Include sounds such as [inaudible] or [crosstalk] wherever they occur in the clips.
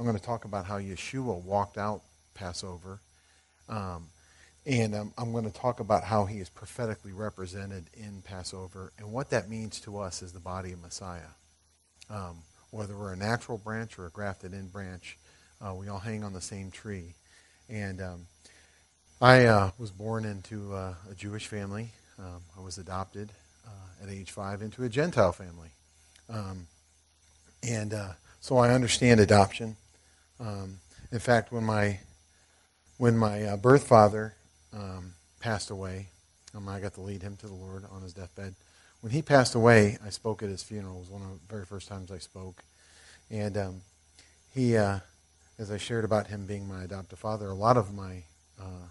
I'm going to talk about how Yeshua walked out Passover. Um, and um, I'm going to talk about how he is prophetically represented in Passover and what that means to us as the body of Messiah. Um, whether we're a natural branch or a grafted in branch, uh, we all hang on the same tree. And um, I uh, was born into uh, a Jewish family. Um, I was adopted uh, at age five into a Gentile family. And uh, so I understand adoption. Um, in fact, when my when my uh, birth father um, passed away. Um, I got to lead him to the Lord on his deathbed. When he passed away, I spoke at his funeral. It was one of the very first times I spoke. And um, he, uh, as I shared about him being my adoptive father, a lot of my uh,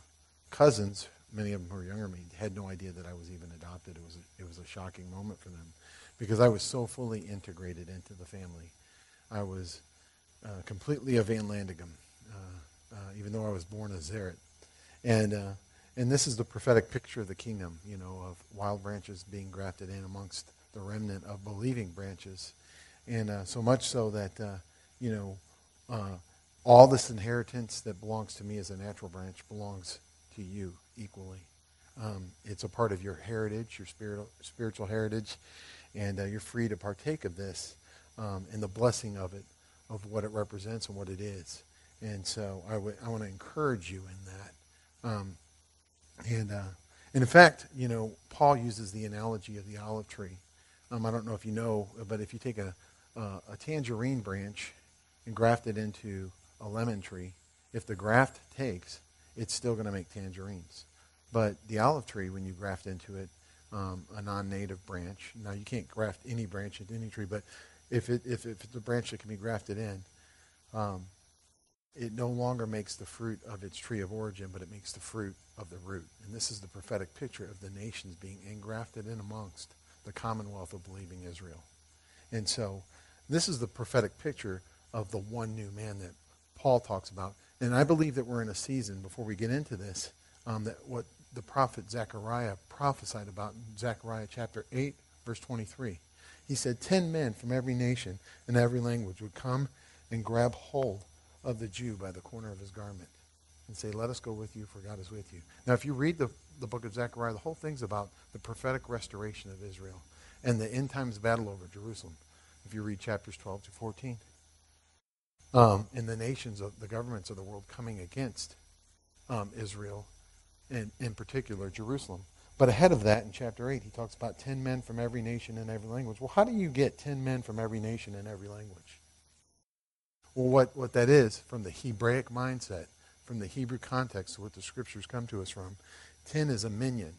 cousins, many of them who were younger than me, had no idea that I was even adopted. It was a, it was a shocking moment for them because I was so fully integrated into the family. I was uh, completely a VanLandeghem, uh, uh, even though I was born a Zeret. And, uh, and this is the prophetic picture of the kingdom, you know, of wild branches being grafted in amongst the remnant of believing branches. And so much so that, you know, all this inheritance that belongs to me as a natural branch belongs to you equally. Um, it's a part of your heritage, your spiritual, spiritual heritage, and uh, you're free to partake of this um, and the blessing of it, of what it represents and what it is. And so I, w- I want to encourage you in that. Um, and, uh, and in fact, you know, Paul uses the analogy of the olive tree. Um, I don't know if you know, but if you take a, uh, a tangerine branch and graft it into a lemon tree, if the graft takes, it's still going to make tangerines. But the olive tree, when you graft into it um, a non-native branch, now you can't graft any branch into any tree, but if, it, if, if it's a branch that can be grafted in, um, it no longer makes the fruit of its tree of origin, but it makes the fruit of the root. And this is the prophetic picture of the nations being engrafted in amongst the commonwealth of believing Israel. And so this is the prophetic picture of the one new man that Paul talks about. And I believe that we're in a season, before we get into this, um, that what the prophet Zechariah prophesied about in Zechariah chapter 8, verse 23. He said, Ten men from every nation and every language would come and grab hold of the Jew by the corner of his garment and say, Let us go with you, for God is with you. Now, if you read the, the book of Zechariah, the whole thing's about the prophetic restoration of Israel and the end times battle over Jerusalem, if you read chapters 12 to 14. Um, and the nations of the governments of the world coming against um, Israel, and in particular Jerusalem. But ahead of that, in chapter 8, he talks about 10 men from every nation and every language. Well, how do you get 10 men from every nation and every language? Well, what, what that is, from the Hebraic mindset, from the Hebrew context, what the scriptures come to us from, 10 is a minyan.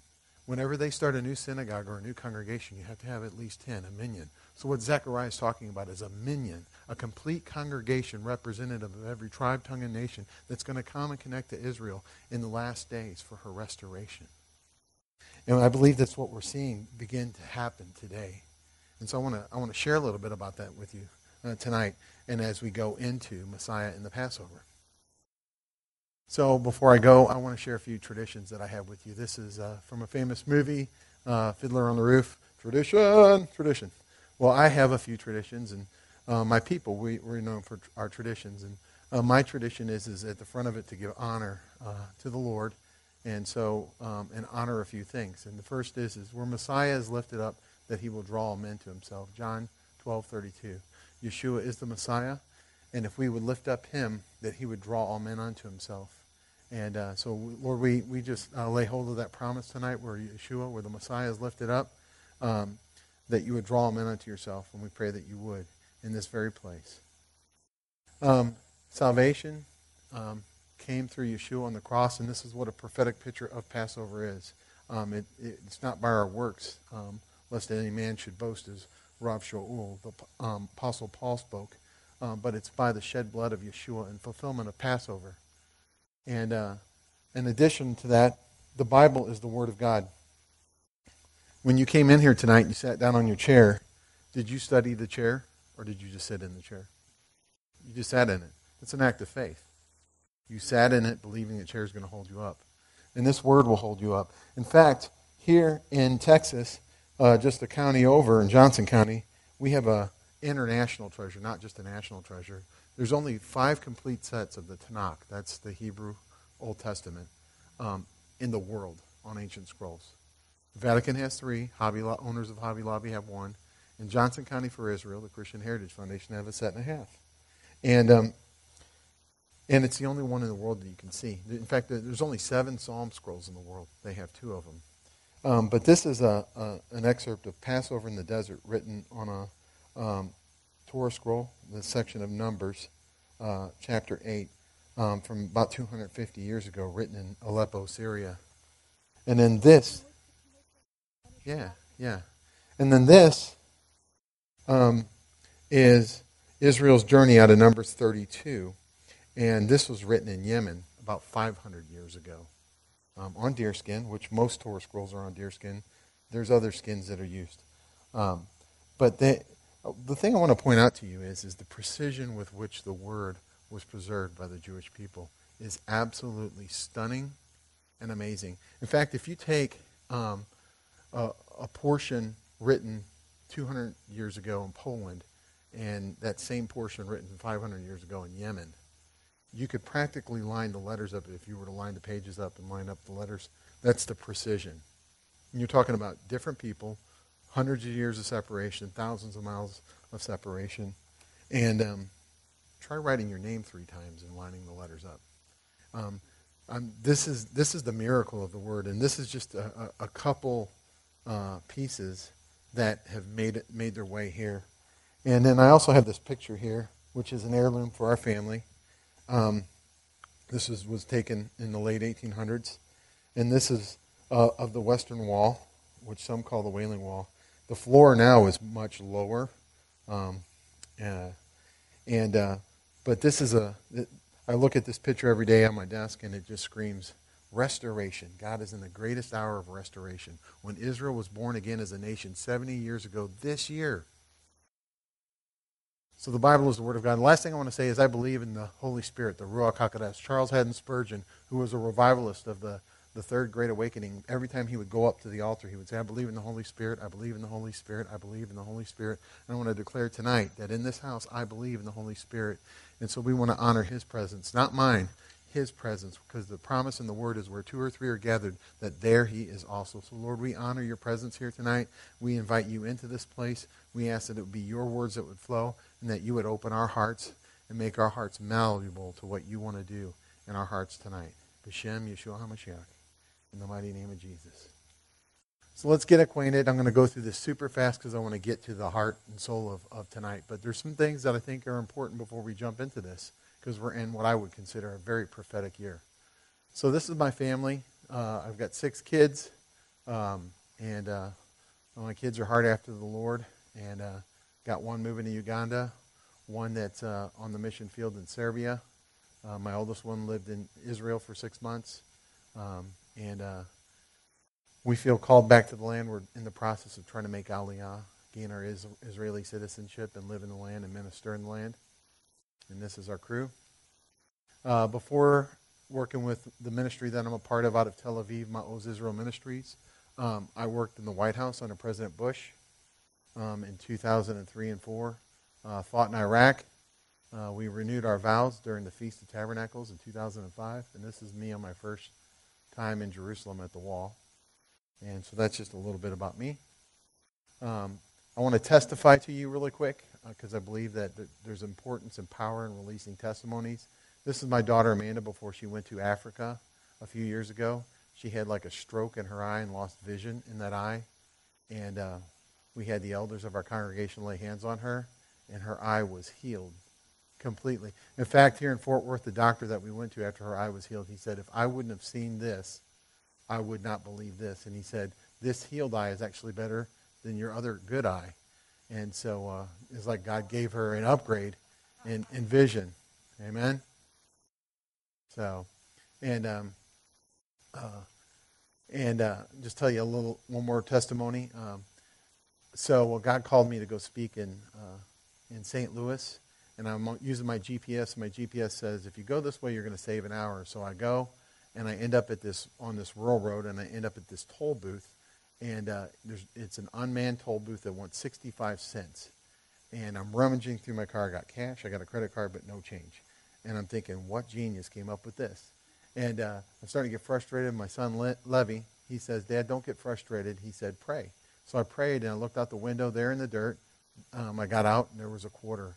Whenever they start a new synagogue or a new congregation, you have to have at least 10, a minyan. So what Zechariah is talking about is a minyan, a complete congregation representative of every tribe, tongue, and nation that's going to come and connect to Israel in the last days for her restoration. And I believe that's what we're seeing begin to happen today. And so I want to I want to share a little bit about that with you uh, tonight and as we go into Messiah in the Passover. So before I go, I want to share a few traditions that I have with you. This is uh, from a famous movie, uh, Fiddler on the Roof. Tradition, tradition. Well, I have a few traditions, and uh, my people, we, we're known for our traditions. And uh, my tradition is, is at the front of it to give honor uh, to the Lord, and so, um, and honor a few things. And the first is, is where Messiah is lifted up, that he will draw men to himself. John 12:32. Yeshua is the Messiah, and if we would lift up him, that he would draw all men unto himself. And uh, so, Lord, we, we just uh, lay hold of that promise tonight where Yeshua, where the Messiah is lifted up, um, that you would draw men unto yourself, and we pray that you would in this very place. Um, salvation um, came through Yeshua on the cross, and this is what a prophetic picture of Passover is. Um, it, it, it's not by our works, um, lest any man should boast, as Rav Shaul, the um, Apostle Paul spoke, um, but it's by the shed blood of Yeshua in fulfillment of Passover. And uh, in addition to that, the Bible is the Word of God. When you came in here tonight and you sat down on your chair, did you study the chair or did you just sit in the chair? You just sat in it. It's an act of faith. You sat in it believing the chair is going to hold you up. And this Word will hold you up. In fact, here in Texas, uh, just a county over in Johnson County, we have a international treasure, not just a national treasure. there's only five complete sets of the Tanakh. That's the Hebrew Old Testament um, in the world on ancient scrolls. The Vatican has three. Hobby Lo- owners of Hobby Lobby have one. In Johnson County for Israel, the Christian Heritage Foundation have a set and a half. And um, and it's the only one in the world that you can see. In fact, there's only seven Psalm scrolls in the world. They have two of them. Um, but this is a, a, an excerpt of Passover in the Desert written on a um, Torah scroll, the section of Numbers, uh, chapter 8, um, from about 250 years ago, written in Aleppo, Syria. And then this, yeah, yeah. And then this um, is Israel's journey out of Numbers 32. And this was written in Yemen about 500 years ago um, on deerskin, which most Torah scrolls are on deerskin. There's other skins that are used. Um, but they, the thing I want to point out to you is, is the precision with which the word was preserved by the Jewish people is absolutely stunning and amazing. In fact, if you take um, a, a portion written 200 years ago in Poland and that same portion written 500 years ago in Yemen, you could practically line the letters up if you were to line the pages up and line up the letters. That's the precision. And you're talking about different people, hundreds of years of separation, thousands of miles of separation. And um, try writing your name three times and lining the letters up. Um, this is this is the miracle of the word, and this is just a, a, a couple uh, pieces that have made it made their way here. And then I also have this picture here, which is an heirloom for our family. Um, this is, was taken in the late 1800s, and this is uh, of the western wall, which some call the Wailing Wall. The floor now is much lower, um, uh, and uh, but this is a. I look at this picture every day on my desk, and it just screams restoration. God is in the greatest hour of restoration. When Israel was born again as a nation 70 years ago this year, so the Bible is the Word of God. The last thing I want to say is I believe in the Holy Spirit, the Ruach HaKodesh. Charles Haddon Spurgeon, who was a revivalist of the, the Third Great Awakening, every time he would go up to the altar, he would say, I believe in the Holy Spirit, I believe in the Holy Spirit, I believe in the Holy Spirit. And I want to declare tonight that in this house, I believe in the Holy Spirit. And so we want to honor his presence, not mine, his presence, because the promise in the word is where two or three are gathered, that there he is also. So, Lord, we honor your presence here tonight. We invite you into this place. We ask that it would be your words that would flow and that you would open our hearts and make our hearts malleable to what you want to do in our hearts tonight. B'Shem Yeshua HaMashiach. In the mighty name of Jesus. So let's get acquainted. I'm going to go through this super fast because I want to get to the heart and soul of, of tonight. But there's some things that I think are important before we jump into this because we're in what I would consider a very prophetic year. So this is my family. Uh, I've got six kids, um, and uh, my kids are hard after the Lord, and uh, got one moving to Uganda, one that's uh, on the mission field in Serbia. Uh, my oldest one lived in Israel for six months, um, and uh, we feel called back to the land. We're in the process of trying to make Aliyah, gain our Israeli citizenship, and live in the land and minister in the land and this is our crew. Uh, before working with the ministry that I'm a part of out of Tel Aviv, Ma'oz Israel Ministries, um, I worked in the White House under President Bush um, in 2003 and 4. Uh, fought in Iraq. Uh, we renewed our vows during the Feast of Tabernacles in 2005, and this is me on my first time in Jerusalem at the wall. And so that's just a little bit about me. Um, I want to testify to you really quick because uh, I believe that there's importance and power in releasing testimonies. This is my daughter Amanda before she went to Africa a few years ago. She had like a stroke in her eye and lost vision in that eye. And uh, we had the elders of our congregation lay hands on her, and her eye was healed completely. In fact, here in Fort Worth, the doctor that we went to after her eye was healed, he said, if I wouldn't have seen this, I would not believe this. And he said, this healed eye is actually better than your other good eye. And so uh, it's like God gave her an upgrade in, in vision. Amen? So, and um, uh, and uh, just tell you a little one more testimony. Um, so, well, God called me to go speak in uh, in St. Louis, and I'm using my GPS. My GPS says if you go this way, you're going to save an hour. So I go, and I end up at this on this rural road, and I end up at this toll booth, and uh, it's an unmanned toll booth that wants 65 cents. and I'm rummaging through my car. I got cash, I got a credit card, but no change. And I'm thinking, what genius came up with this? And uh, I'm starting to get frustrated. My son Le- Levy, he says, Dad, don't get frustrated. He said, pray. So I prayed and I looked out the window there in the dirt. Um, I got out and there was a quarter,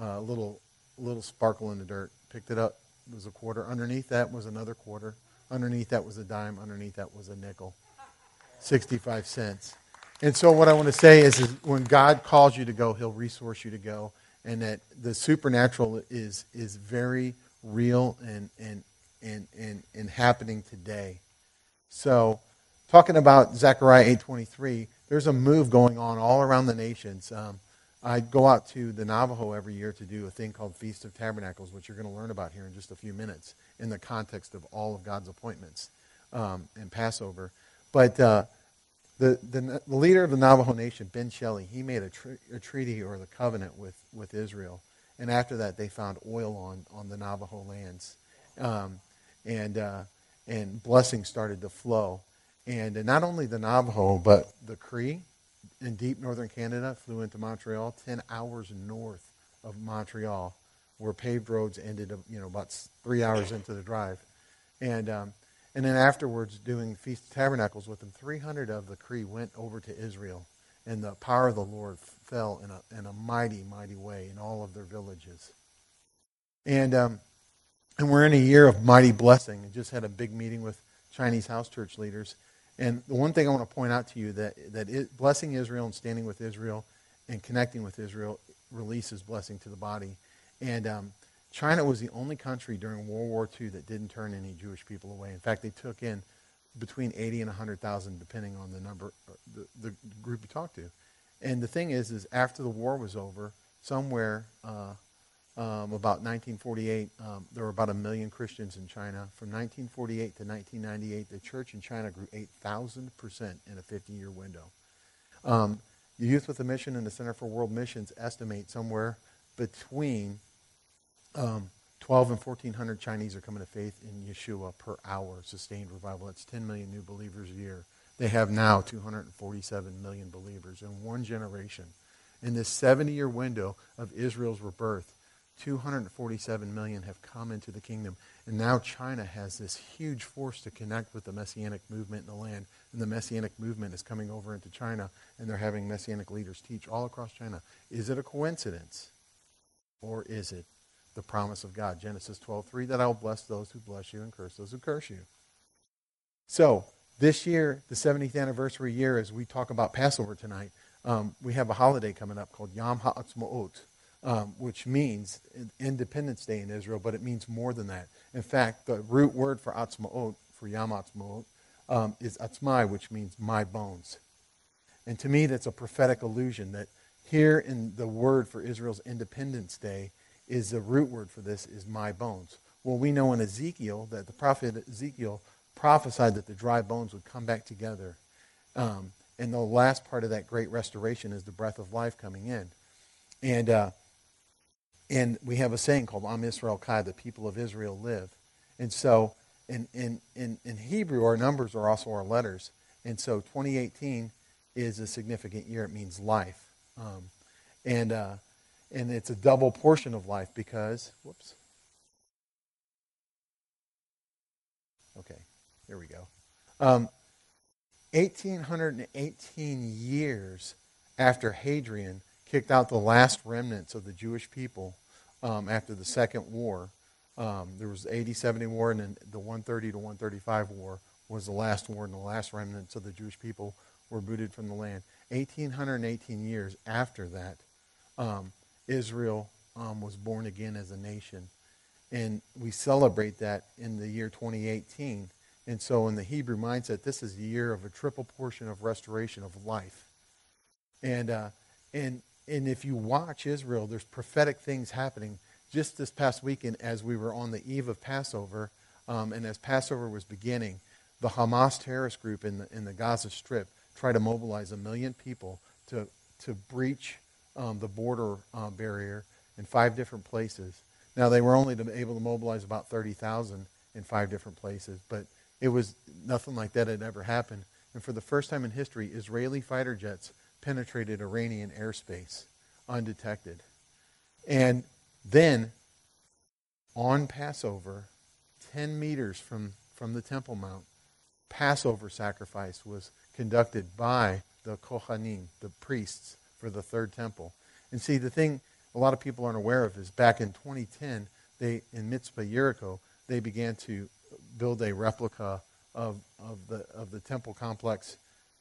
a uh, little, little sparkle in the dirt. Picked it up. It was a quarter. Underneath that was another quarter. Underneath that was a dime. Underneath that was a nickel. 65 cents. And so what I want to say is, is when God calls you to go, he'll resource you to go. And that the supernatural is, is very real and, and, and, and, and happening today. So talking about Zechariah 8.23, there's a move going on all around the nations. Um, I go out to the Navajo every year to do a thing called Feast of Tabernacles, which you're going to learn about here in just a few minutes in the context of all of God's appointments um, and Passover. But uh, the, the, the, leader of the Navajo Nation, Ben Shelly, he made a, tr- a treaty or the covenant with, with Israel. And after that, they found oil on, on the Navajo lands. Um, and, uh, and blessings started to flow. And not only the Navajo, but the Cree in deep northern Canada flew into Montreal, 10 hours north of Montreal, where paved roads ended, you know, about three hours into the drive. And um, and then afterwards, doing Feast of Tabernacles with them, 300 of the Cree went over to Israel, and the power of the Lord fell in a, in a mighty, mighty way in all of their villages. And, um, and we're in a year of mighty blessing. I just had a big meeting with Chinese house church leaders. And the one thing I want to point out to you that, that it, blessing Israel and standing with Israel and connecting with Israel releases blessing to the body. And um, China was the only country during World War II that didn't turn any Jewish people away. In fact, they took in between 80 and 100,000, depending on the number, uh, the, the group you talk to. And the thing is, is after the war was over, somewhere uh, um, about 1948, um, there were about a million Christians in China. From 1948 to 1998, the church in China grew 8,000% in a 50-year window. Um, the Youth with a Mission and the Center for World Missions estimate somewhere between um, 12 and 1,400 Chinese are coming to faith in Yeshua per hour, sustained revival. That's 10 million new believers a year. They have now 247 million believers in one generation. In this 70 year window of Israel's rebirth, 247 million have come into the kingdom. And now China has this huge force to connect with the messianic movement in the land. And the messianic movement is coming over into China, and they're having messianic leaders teach all across China. Is it a coincidence? Or is it the promise of God. Genesis 12:3 that I will bless those who bless you and curse those who curse you. So, this year, the 70th anniversary year, as we talk about Passover tonight, um, we have a holiday coming up called Yom HaAtzmaut, um, which means Independence Day in Israel, but it means more than that. In fact, the root word for Atzmaut, for Yom HaAtzmaut, um, is Atzmai, which means my bones. And to me, that's a prophetic illusion that here in the word for Israel's Independence Day, is the root word for this is my bones. Well, we know in Ezekiel that the prophet Ezekiel prophesied that the dry bones would come back together. Um, and the last part of that great restoration is the breath of life coming in. And, uh, and we have a saying called Am Israel Chai, the people of Israel live. And so in, in, in, in Hebrew, our numbers are also our letters. And so 2018 is a significant year. It means life. Um, and uh, and it's a double portion of life because, whoops. Okay, here we go. Um, 1818 years after Hadrian kicked out the last remnants of the Jewish people um, after the Second War. Um, there was the 80-70 war, and then the 130 to 135 war was the last war, and the last remnants of the Jewish people were booted from the land. 1818 years after that, um, Israel um, was born again as a nation. And we celebrate that in the year 2018. And so, in the Hebrew mindset, this is the year of a triple portion of restoration of life. And, uh, and, and if you watch Israel, there's prophetic things happening. Just this past weekend, as we were on the eve of Passover, um, and as Passover was beginning, the Hamas terrorist group in the, in the Gaza Strip tried to mobilize a million people to, to breach um, the border uh, barrier in five different places. Now, they were only able to mobilize about 30,000 in five different places, but it was nothing like that had ever happened. And for the first time in history, Israeli fighter jets penetrated Iranian airspace undetected. And then on Passover, 10 meters from, from the Temple Mount, Passover sacrifice was conducted by the Kohanim, the priests for the third temple. And see, the thing a lot of people aren't aware of is back in 2010, they in Mitzpah, Jericho, they began to build a replica of, of, the, of the temple complex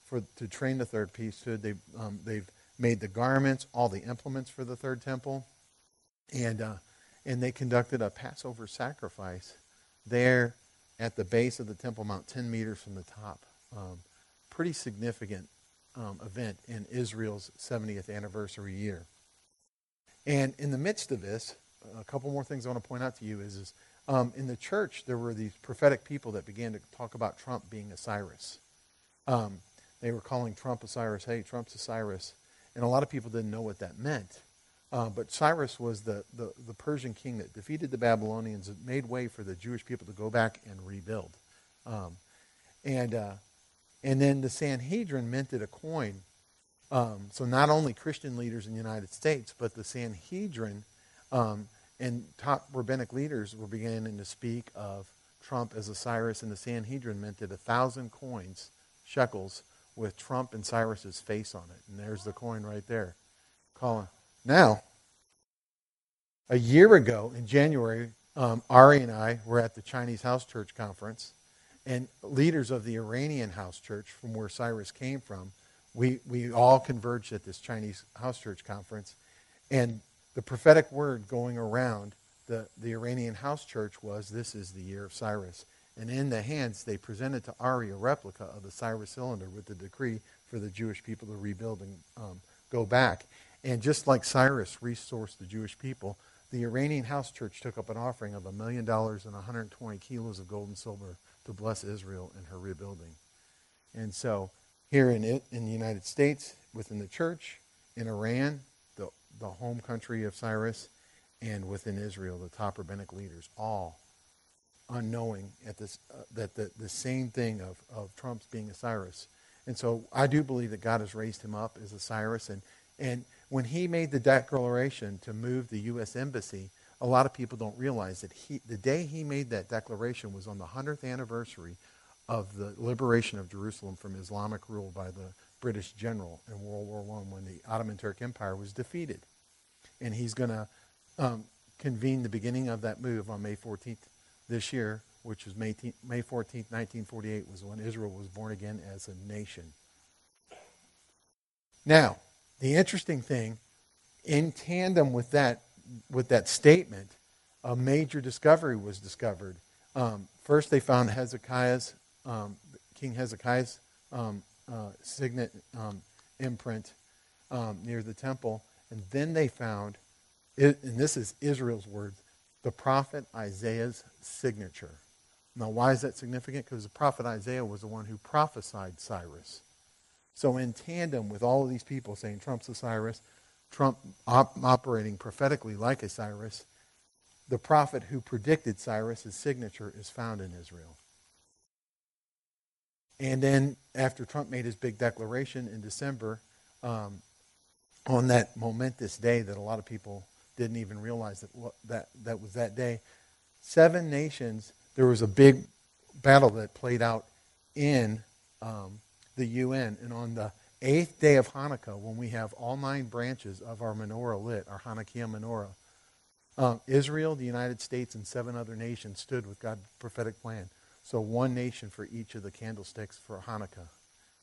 for, to train the third priesthood. They, um, they've made the garments, all the implements for the third temple. And, uh, and they conducted a Passover sacrifice there at the base of the Temple Mount, 10 meters from the top. Um, pretty significant um, event in Israel's 70th anniversary year. And in the midst of this, a couple more things I want to point out to you is, is um, in the church, there were these prophetic people that began to talk about Trump being a Cyrus. Um, they were calling Trump Cyrus. Hey, Trump's Cyrus. And a lot of people didn't know what that meant. Uh, but Cyrus was the, the, the, Persian king that defeated the Babylonians and made way for the Jewish people to go back and rebuild. Um, and, uh, and then the Sanhedrin minted a coin. Um, so not only Christian leaders in the United States, but the Sanhedrin um, and top rabbinic leaders were beginning to speak of Trump as Cyrus, and the Sanhedrin minted a thousand coins, shekels, with Trump and Cyrus's face on it. And there's the coin right there. Colin. Now, a year ago in January, um, Ari and I were at the Chinese House Church Conference, and leaders of the Iranian House Church, from where Cyrus came from, we, we all converged at this Chinese House Church Conference. And the prophetic word going around the, the Iranian House Church was this is the year of Cyrus. And in the hands, they presented to Ari a replica of the Cyrus cylinder with the decree for the Jewish people to rebuild and um, go back. And just like Cyrus resourced the Jewish people, the Iranian House Church took up an offering of a million dollars and 120 kilos of gold and silver to bless Israel in her rebuilding. And so, here in, it, in the United States, within the church, in Iran, the, the home country of Cyrus, and within Israel, the top rabbinic leaders, all unknowing at this uh, that the, the same thing of, of Trump's being a Cyrus. And so I do believe that God has raised him up as a Cyrus. And, and when he made the declaration to move the U.S. Embassy, a lot of people don't realize that he, the day he made that declaration was on the 100th anniversary of the liberation of Jerusalem from Islamic rule by the British general in World War I when the Ottoman Turk Empire was defeated. And he's going to um, convene the beginning of that move on May 14th this year, which was May, May 14th, 1948, was when Israel was born again as a nation. Now, the interesting thing, in tandem with that, with that statement, a major discovery was discovered. Um, first, they found Hezekiah's, um, King Hezekiah's um, uh, signet um, imprint um, near the temple, and then they found, and this is Israel's words, the prophet Isaiah's signature. Now, why is that significant? Because the prophet Isaiah was the one who prophesied Cyrus. So, in tandem with all of these people saying Trump's a Cyrus, Trump op- operating prophetically like a Cyrus, the prophet who predicted Cyrus's signature is found in Israel. And then, after Trump made his big declaration in December, um, on that momentous day that a lot of people didn't even realize that that, that was that day, seven nations, there was a big battle that played out in um, the UN. And on the eighth day of Hanukkah, when we have all nine branches of our menorah lit, our Hanukkah menorah, um, Israel, the United States, and seven other nations stood with God's prophetic plan. So one nation for each of the candlesticks for Hanukkah.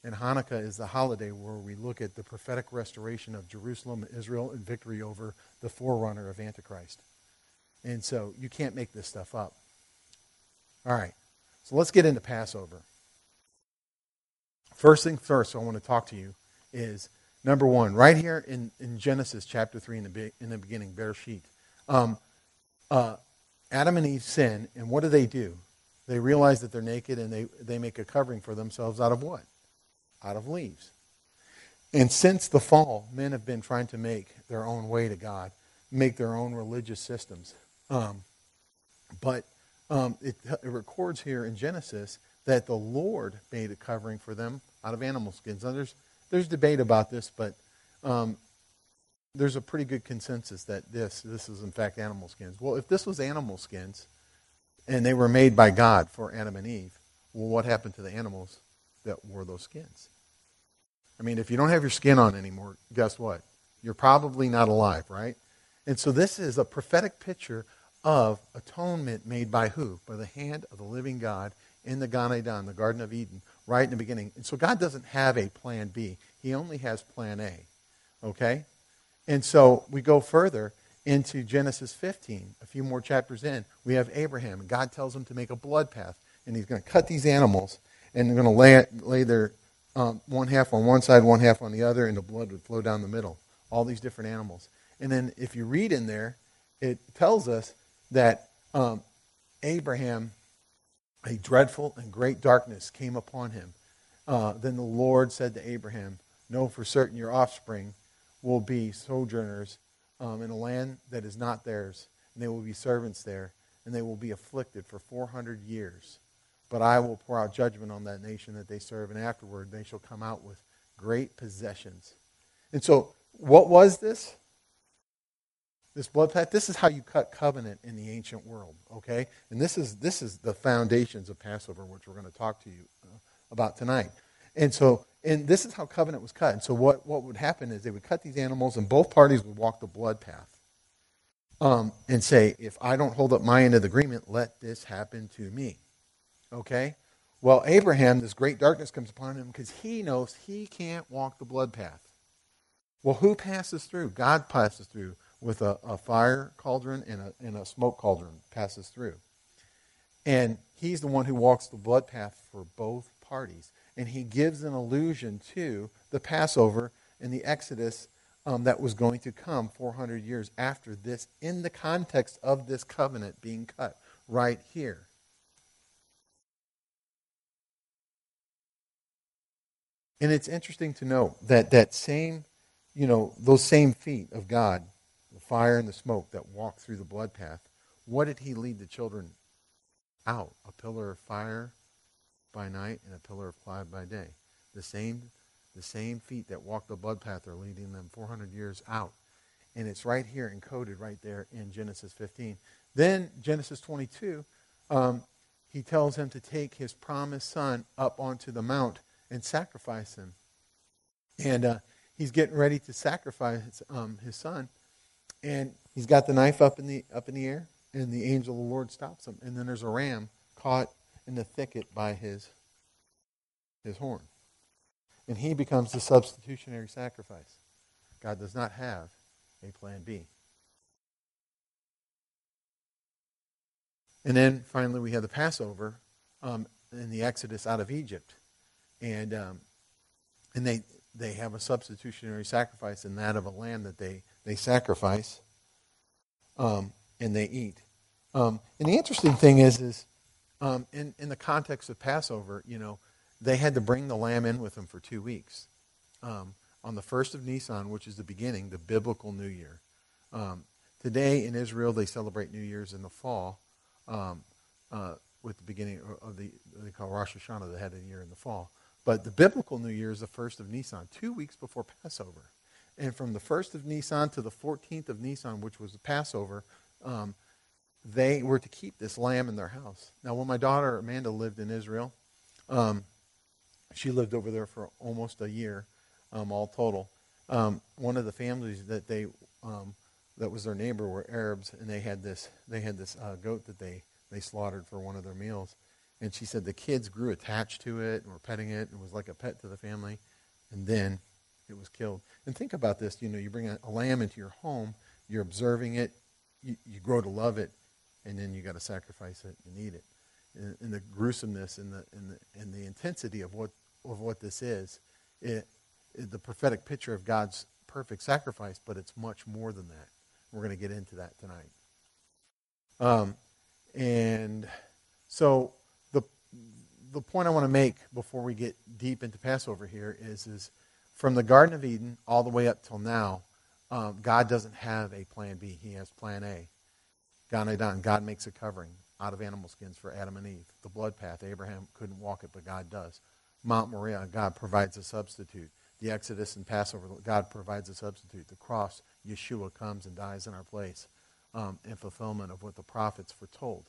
And Hanukkah is the holiday where we look at the prophetic restoration of Jerusalem, Israel, and victory over the forerunner of Antichrist. And so you can't make this stuff up. All right. So let's get into Passover. First thing first, I want to talk to you is number one, right here in, in Genesis chapter 3 in the, in the beginning, Bereshit. Um, uh, Adam and Eve sin, and what do they do? They realize that they're naked and they, they make a covering for themselves out of what? Out of leaves. And since the fall, men have been trying to make their own way to God, make their own religious systems. Um, but um, it, it, records here in Genesis that the Lord made a covering for them out of animal skins. Now, there's, there's debate about this, but um, there's a pretty good consensus that this this is in fact animal skins. Well, if this was animal skins, and they were made by God for Adam and Eve, well, what happened to the animals that wore those skins? I mean, if you don't have your skin on anymore, guess what? You're probably not alive, right? And so this is a prophetic picture of atonement made by who? By the hand of the living God in the Gan Eden, the Garden of Eden, right in the beginning. And so God doesn't have a plan B. He only has plan A. Okay? And so we go further into Genesis 15, a few more chapters in. We have Abraham. God tells him to make a blood path. And he's going to cut these animals and they're going to lay, lay their um, one half on one side, one half on the other, and the blood would flow down the middle. All these different animals. And then if you read in there, it tells us that um, Abraham, a dreadful and great darkness came upon him. Uh, then the Lord said to Abraham, Know for certain your offspring will be sojourners um, in a land that is not theirs, and they will be servants there, and they will be afflicted for 400 years. But I will pour out judgment on that nation that they serve, and afterward they shall come out with great possessions. And so, what was this? This blood pact. This is how you cut covenant in the ancient world. Okay, and this is this is the foundations of Passover, which we're going to talk to you uh, about tonight. And so, and this is how covenant was cut. And so, what what would happen is they would cut these animals, and both parties would walk the blood path, um, and say, if I don't hold up my end of the agreement, let this happen to me. Okay? Well, Abraham, this great darkness comes upon him because he knows he can't walk the blood path. Well, who passes through? God passes through with a, a fire cauldron and a, and a smoke cauldron passes through. And he's the one who walks the blood path for both parties. And he gives an allusion to the Passover and the Exodus um, that was going to come 400 years after this in the context of this covenant being cut right here. And it's interesting to note that that same, you know, those same feet of God, the fire and the smoke that walked through the blood path, what did he lead the children out? A pillar of fire by night and a pillar of cloud by day. The same, the same feet that walked the blood path are leading them 400 years out. And it's right here encoded right there in Genesis 15. Then Genesis 22, um, he tells him to take his promised son up onto the mount and sacrifice him. And uh, he's getting ready to sacrifice um, his son, and he's got the knife up in the up in the air, and the angel of the Lord stops him. And then there's a ram caught in the thicket by his his horn, and he becomes the substitutionary sacrifice. God does not have a plan B. And then finally, we have the Passover um, in the Exodus out of Egypt and um, and they they have a substitutionary sacrifice in that of a lamb that they they sacrifice, um, and they eat. Um, and the interesting thing is is um, in in the context of Passover, you know, they had to bring the lamb in with them for two weeks. Um, on the first of Nisan, which is the beginning, the biblical New Year. Um, today in Israel, they celebrate New Year's in the fall. Uh, with the beginning of the they call Rosh Hashanah, the head of the year in the fall. But the biblical New Year is the first of Nisan, two weeks before Passover. And from the first of Nisan to the 14th of Nisan, which was the Passover, um, they were to keep this lamb in their house. Now, when my daughter Amanda lived in Israel, um, she lived over there for almost a year, um, all total. Um, one of the families that they um, that was their neighbor were Arabs, and they had this they had this uh, goat that they they slaughtered for one of their meals. And she said the kids grew attached to it and were petting it and was like a pet to the family. And then it was killed. And think about this you know, you bring a, a lamb into your home, you're observing it, you, you grow to love it, and then you got to sacrifice it and eat it. And, and, the gruesomeness and the, and, the, and the intensity of what, of what this is, it, it, the prophetic picture of God's perfect sacrifice, but it's much more than that. We're going to get into that tonight. Um, and so the point I want to make before we get deep into Passover here is, is from the Garden of Eden all the way up till now, um, God doesn't have a plan B. He has plan A. God, God makes a covering out of animal skins for Adam and Eve. The blood path, Abraham couldn't walk it, but God does. Mount Moriah, God provides a substitute. the Exodus and Passover, God provides a substitute. The cross, Yeshua comes and dies in our place um, in fulfillment of what the prophets foretold.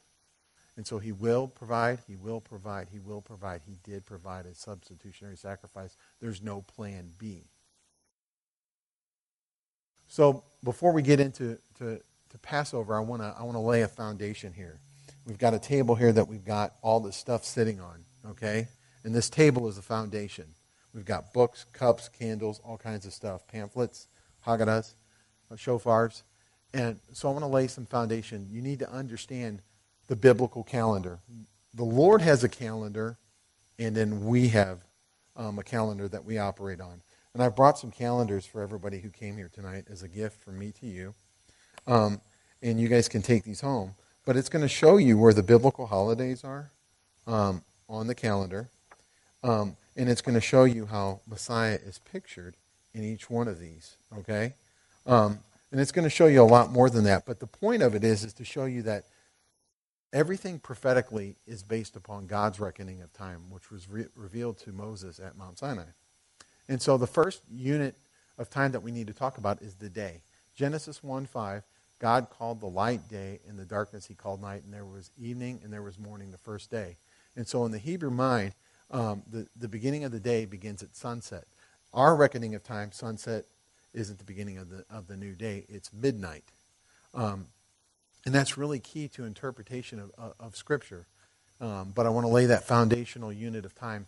And so he will provide, he will provide, he will provide. He did provide a substitutionary sacrifice. There's no plan B. So before we get into to, to Passover, I want to I wanna lay a foundation here. We've got a table here that we've got all the stuff sitting on, okay? And this table is the foundation. We've got books, cups, candles, all kinds of stuff, pamphlets, Haggadahs, uh, shofars. And so I want to lay some foundation. You need to understand the biblical calendar. The Lord has a calendar, and then we have um, a calendar that we operate on. And I've brought some calendars for everybody who came here tonight as a gift from me to you. Um, and you guys can take these home. But it's going to show you where the biblical holidays are um, on the calendar. Um, and it's going to show you how Messiah is pictured in each one of these. Okay? Um, and it's going to show you a lot more than that. But the point of it is, is to show you that everything prophetically is based upon God's reckoning of time, which was re- revealed to Moses at Mount Sinai. And so the first unit of time that we need to talk about is the day. Genesis 1 5, God called the light day, and the darkness he called night, and there was evening and there was morning the first day. And so in the Hebrew mind, um, the, the beginning of the day begins at sunset. Our reckoning of time, sunset isn't the beginning of the, of the new day, it's midnight. Um, and that's really key to interpretation of, of, of Scripture. Um, but I want to lay that foundational unit of time.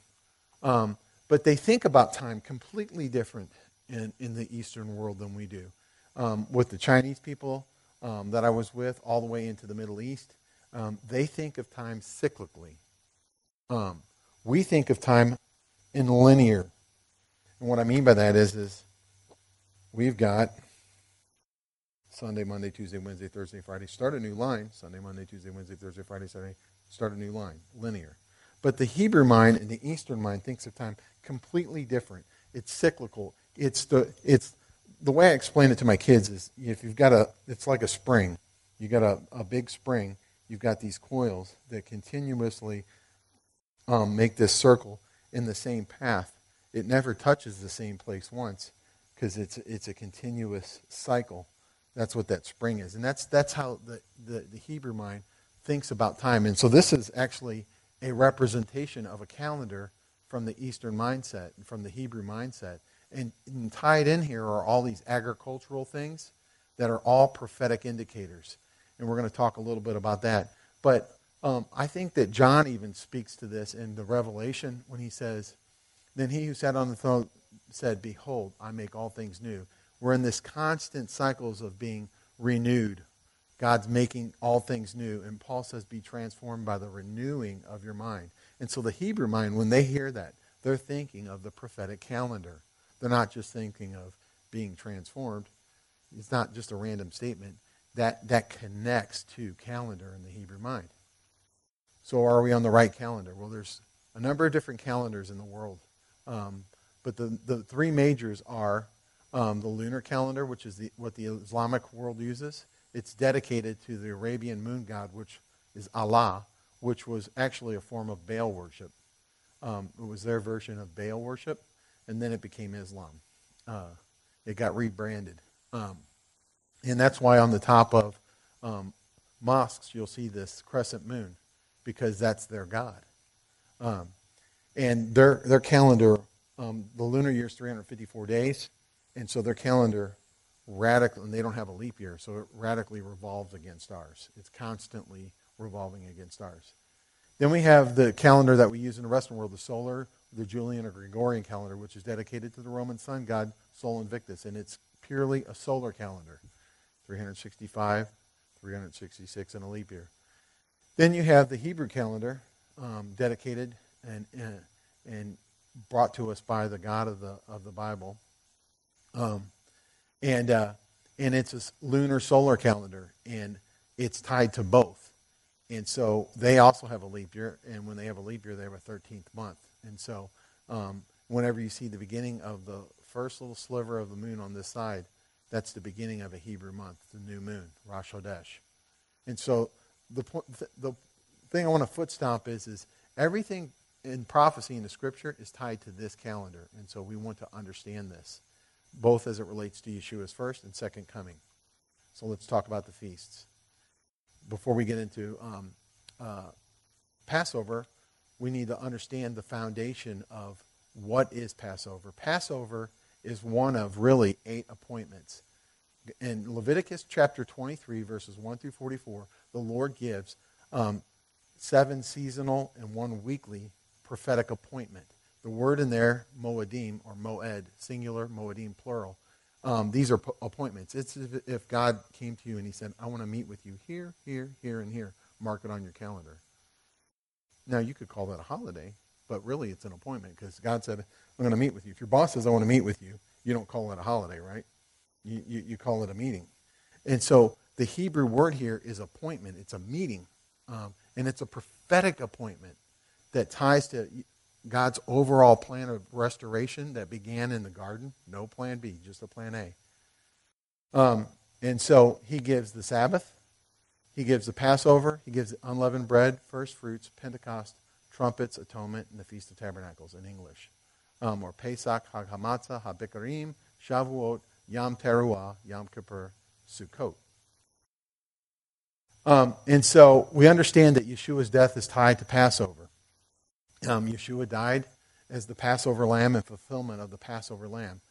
Um, but they think about time completely different in, in the Eastern world than we do. Um, with the Chinese people um, that I was with, all the way into the Middle East, um, they think of time cyclically. Um, we think of time in linear. And what I mean by that is, is we've got Sunday, Monday, Tuesday, Wednesday, Thursday, Friday. Start a new line. Sunday, Monday, Tuesday, Wednesday, Thursday, Friday, Saturday. Start a new line. Linear. But the Hebrew mind and the Eastern mind thinks of time completely different. It's cyclical. It's the it's the way I explain it to my kids is if you've got a it's like a spring. You got a, a big spring. You've got these coils that continuously um, make this circle in the same path. It never touches the same place once because it's, it's a continuous cycle. That's what that spring is. And that's, that's how the, the, the Hebrew mind thinks about time. And so this is actually a representation of a calendar from the Eastern mindset and from the Hebrew mindset. And, and, tied in here are all these agricultural things that are all prophetic indicators. And we're going to talk a little bit about that. But um, I think that John even speaks to this in the Revelation when he says, Then he who sat on the throne said, Behold, I make all things new. We're in this constant cycles of being renewed. God's making all things new. And Paul says, Be transformed by the renewing of your mind. And so the Hebrew mind, when they hear that, they're thinking of the prophetic calendar. They're not just thinking of being transformed. It's not just a random statement. That, that connects to calendar in the Hebrew mind. So are we on the right calendar? Well, there's a number of different calendars in the world. Um, but the, the three majors are um, the lunar calendar, which is the, what the Islamic world uses. It's dedicated to the Arabian moon god, which is Allah, which was actually a form of Baal worship. Um, it was their version of Baal worship, and then it became Islam. Uh, it got rebranded. Um, and that's why on the top of um, mosques you'll see this crescent moon because that's their God. Um, and their, their calendar, um, the lunar year is 354 days, and so their calendar radically, and they don't have a leap year, so it radically revolves against ours. It's constantly revolving against ours. Then we have the calendar that we use in the Western world, the solar, the Julian or Gregorian calendar, which is dedicated to the Roman sun god Sol Invictus, and it's purely a solar calendar 365, 366, and a leap year. Then you have the Hebrew calendar, um, dedicated and, and, and brought to us by the God of the of the Bible, um, and uh, and it's a lunar solar calendar, and it's tied to both. And so they also have a leap year, and when they have a leap year, they have a 13th month. And so um, whenever you see the beginning of the first little sliver of the moon on this side, that's the beginning of a Hebrew month, the new moon, Rosh Hodesh. And so the, the thing I want to foot stomp is, is everything in prophecy in the scripture is tied to this calendar. And so we want to understand this, both as it relates to Yeshua's first and second coming. So let's talk about the feasts. Before we get into um, uh, Passover, we need to understand the foundation of what is Passover. Passover is one of really eight appointments. In Leviticus chapter 23, verses 1 through 44, the Lord gives um, seven seasonal and one weekly prophetic appointment. The word in there, moedim, or moed, singular, moedim, plural. Um, these are p- appointments. It's if, if God came to you and he said, I want to meet with you here, here, here, and here. Mark it on your calendar. Now, you could call that a holiday, but really it's an appointment because God said, I'm going to meet with you. If your boss says, I want to meet with you, you don't call it a holiday, right? You, you, you call it a meeting. And so the Hebrew word here is appointment. It's a meeting. Um, and it's a prophetic appointment that ties to God's overall plan of restoration that began in the garden. No plan B, just a plan A. Um, and so he gives the Sabbath, he gives the Passover, he gives unleavened bread, first fruits, Pentecost, trumpets, atonement, and the Feast of Tabernacles in English. Um, or Pesach, Hag Hamatzah, HaBikarim, Shavuot, Yom Teruah, Yom Kippur, Sukkot. Um, and so we understand that Yeshua's death is tied to Passover. Um, Yeshua died as the Passover lamb in fulfillment of the Passover lamb.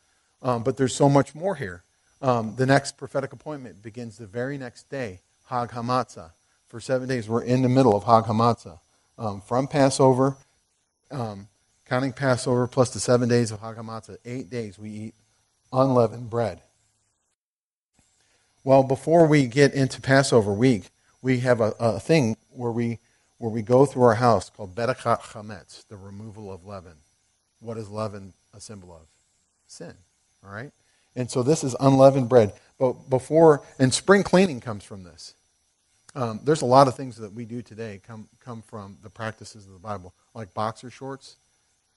Um, but there's so much more here. Um, the next prophetic appointment begins the very next day, Hag Hamatzah. For seven days, we're in the middle of Hag Hamatzah. Um, from Passover, um, counting Passover plus the seven days of Hag Hamatzah, eight days we eat unleavened bread. Well, before we get into Passover week, we have a, a thing where we where we go through our house called Bedikat Chametz, the removal of leaven. What is leaven a symbol of? Sin. All right? And so this is unleavened bread. But before, and spring cleaning comes from this. Um, there's a lot of things that we do today come, come from the practices of the Bible, like boxer shorts.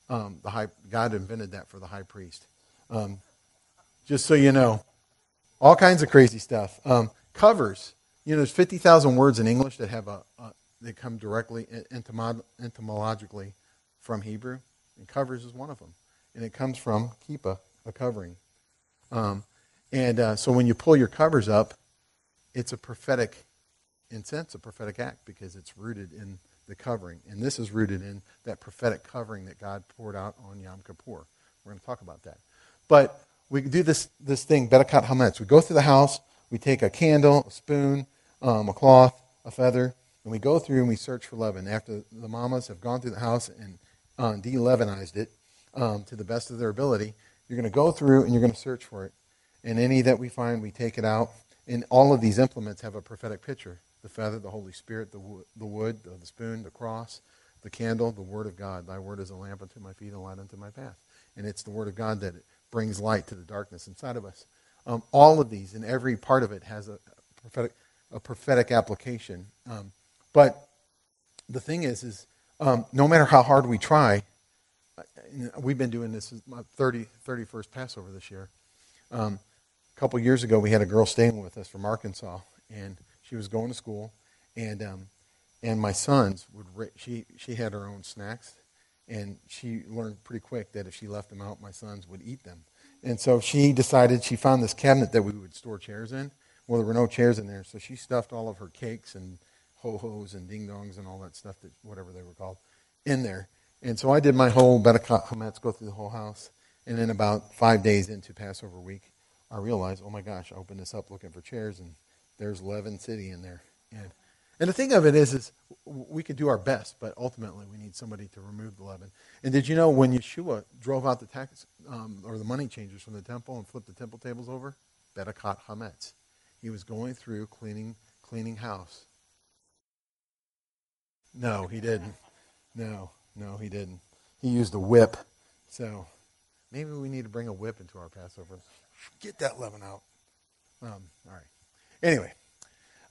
Um, the high, God invented that for the high priest. Um, just so you know, all kinds of crazy stuff. Um, covers. You know, there's 50,000 words in English that have a, a they come directly etymologically from Hebrew, and covers is one of them. And it comes from kippah, a covering. Um, and uh, so when you pull your covers up, it's a prophetic incense, a prophetic act, because it's rooted in the covering. And this is rooted in that prophetic covering that God poured out on Yom Kippur. We're going to talk about that. But we do this, this thing, Bedikat Hametz. We go through the house, we take a candle, a spoon, um, a cloth, a feather, and we go through and we search for leaven. After the mamas have gone through the house and uh, de-leavenized it um, to the best of their ability, you're going to go through and you're going to search for it. And any that we find, we take it out. And all of these implements have a prophetic picture. The feather, the Holy Spirit, the, wo- the wood, the, the spoon, the cross, the candle, the Word of God. Thy Word is a lamp unto my feet and a light unto my path. And it's the Word of God that brings light to the darkness inside of us. Um, all of these and every part of it has a, a prophetic, a prophetic application. Um, but the thing is, is um, no matter how hard we try, we've been doing this my 30, 31st Passover this year. Um, a couple years ago, we had a girl staying with us from Arkansas, and she was going to school, and um, and my sons would she she had her own snacks, and she learned pretty quick that if she left them out, my sons would eat them. And so she decided she found this cabinet that we would store chairs in. Well, there were no chairs in there, so she stuffed all of her cakes and ho hos and ding dongs and all that stuff that whatever they were called in there. And so I did my whole Bedikat Hametz, go through the whole house. And then about five days into Passover week, I realized, oh my gosh, I opened this up looking for chairs, and there's Leaven City in there. And and the thing of it is, is we could do our best, but ultimately we need somebody to remove the leaven. And did you know when Yeshua drove out the tax um, or the money changers from the temple and flipped the temple tables over? Bedikat Hametz. He was going through cleaning cleaning house. No, he didn't. No, no, he didn't. He used a whip. So maybe we need to bring a whip into our Passover. Get that leaven out. Um, all right. Anyway,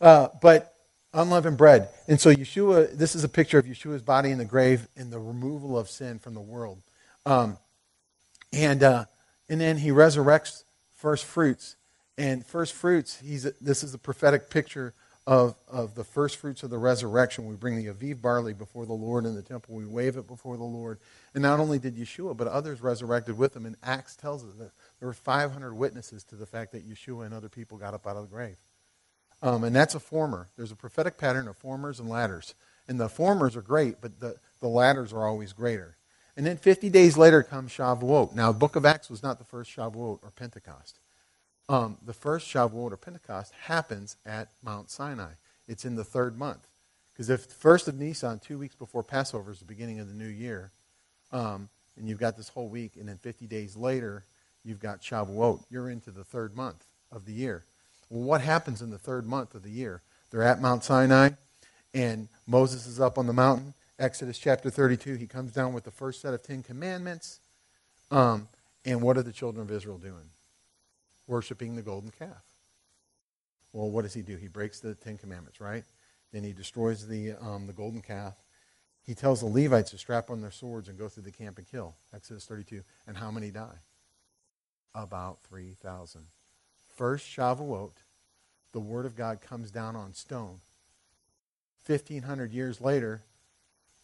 uh, but unleavened bread. And so Yeshua, this is a picture of Yeshua's body in the grave and the removal of sin from the world. Um, and, uh, and then he resurrects first fruits. And first fruits, he's, this is a prophetic picture of, of the first fruits of the resurrection. We bring the Aviv barley before the Lord in the temple. We wave it before the Lord. And not only did Yeshua, but others resurrected with him. And Acts tells us that there were 500 witnesses to the fact that Yeshua and other people got up out of the grave. Um, and that's a former. There's a prophetic pattern of formers and ladders. And the formers are great, but the, the ladders are always greater. And then 50 days later comes Shavuot. Now, the book of Acts was not the first Shavuot or Pentecost. Um, the first Shavuot or Pentecost happens at Mount Sinai. It's in the third month. Because if the first of Nisan, two weeks before Passover, is the beginning of the new year, um, and you've got this whole week, and then 50 days later, you've got Shavuot, you're into the third month of the year. Well, what happens in the third month of the year? They're at Mount Sinai, and Moses is up on the mountain. Exodus chapter 32, he comes down with the first set of Ten Commandments. Um, and what are the children of Israel doing? Worshiping the golden calf. Well, what does he do? He breaks the Ten Commandments, right? Then he destroys the, um, the golden calf. He tells the Levites to strap on their swords and go through the camp and kill. Exodus 32. And how many die? About 3,000. First Shavuot, the Word of God comes down on stone. 1,500 years later,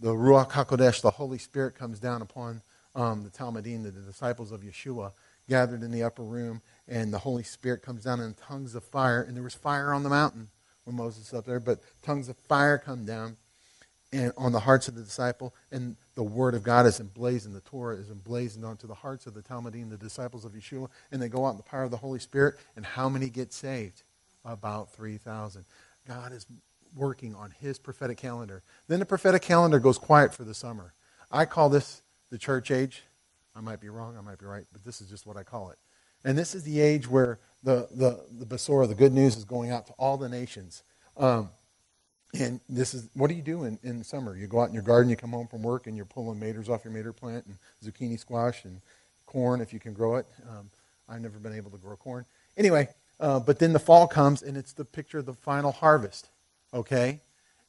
the Ruach HaKodesh, the Holy Spirit, comes down upon um, the Talmidim, the, the disciples of Yeshua, gathered in the upper room, and the Holy Spirit comes down in tongues of fire. And there was fire on the mountain when Moses was up there, but tongues of fire come down and on the hearts of the disciple, and the word of God is emblazoned. The Torah is emblazoned onto the hearts of the Talmidim, the disciples of Yeshua, and they go out in the power of the Holy Spirit. And how many get saved? About 3,000. God is working on his prophetic calendar. Then the prophetic calendar goes quiet for the summer. I call this the church age. I might be wrong, I might be right, but this is just what I call it. And this is the age where the, the, the Besorah, the good news, is going out to all the nations. Um, and this is, what do you do in, in summer? You go out in your garden, you come home from work, and you're pulling maters off your mater plant, and zucchini squash, and corn if you can grow it. Um, I've never been able to grow corn. Anyway, uh, but then the fall comes, and it's the picture of the final harvest, okay?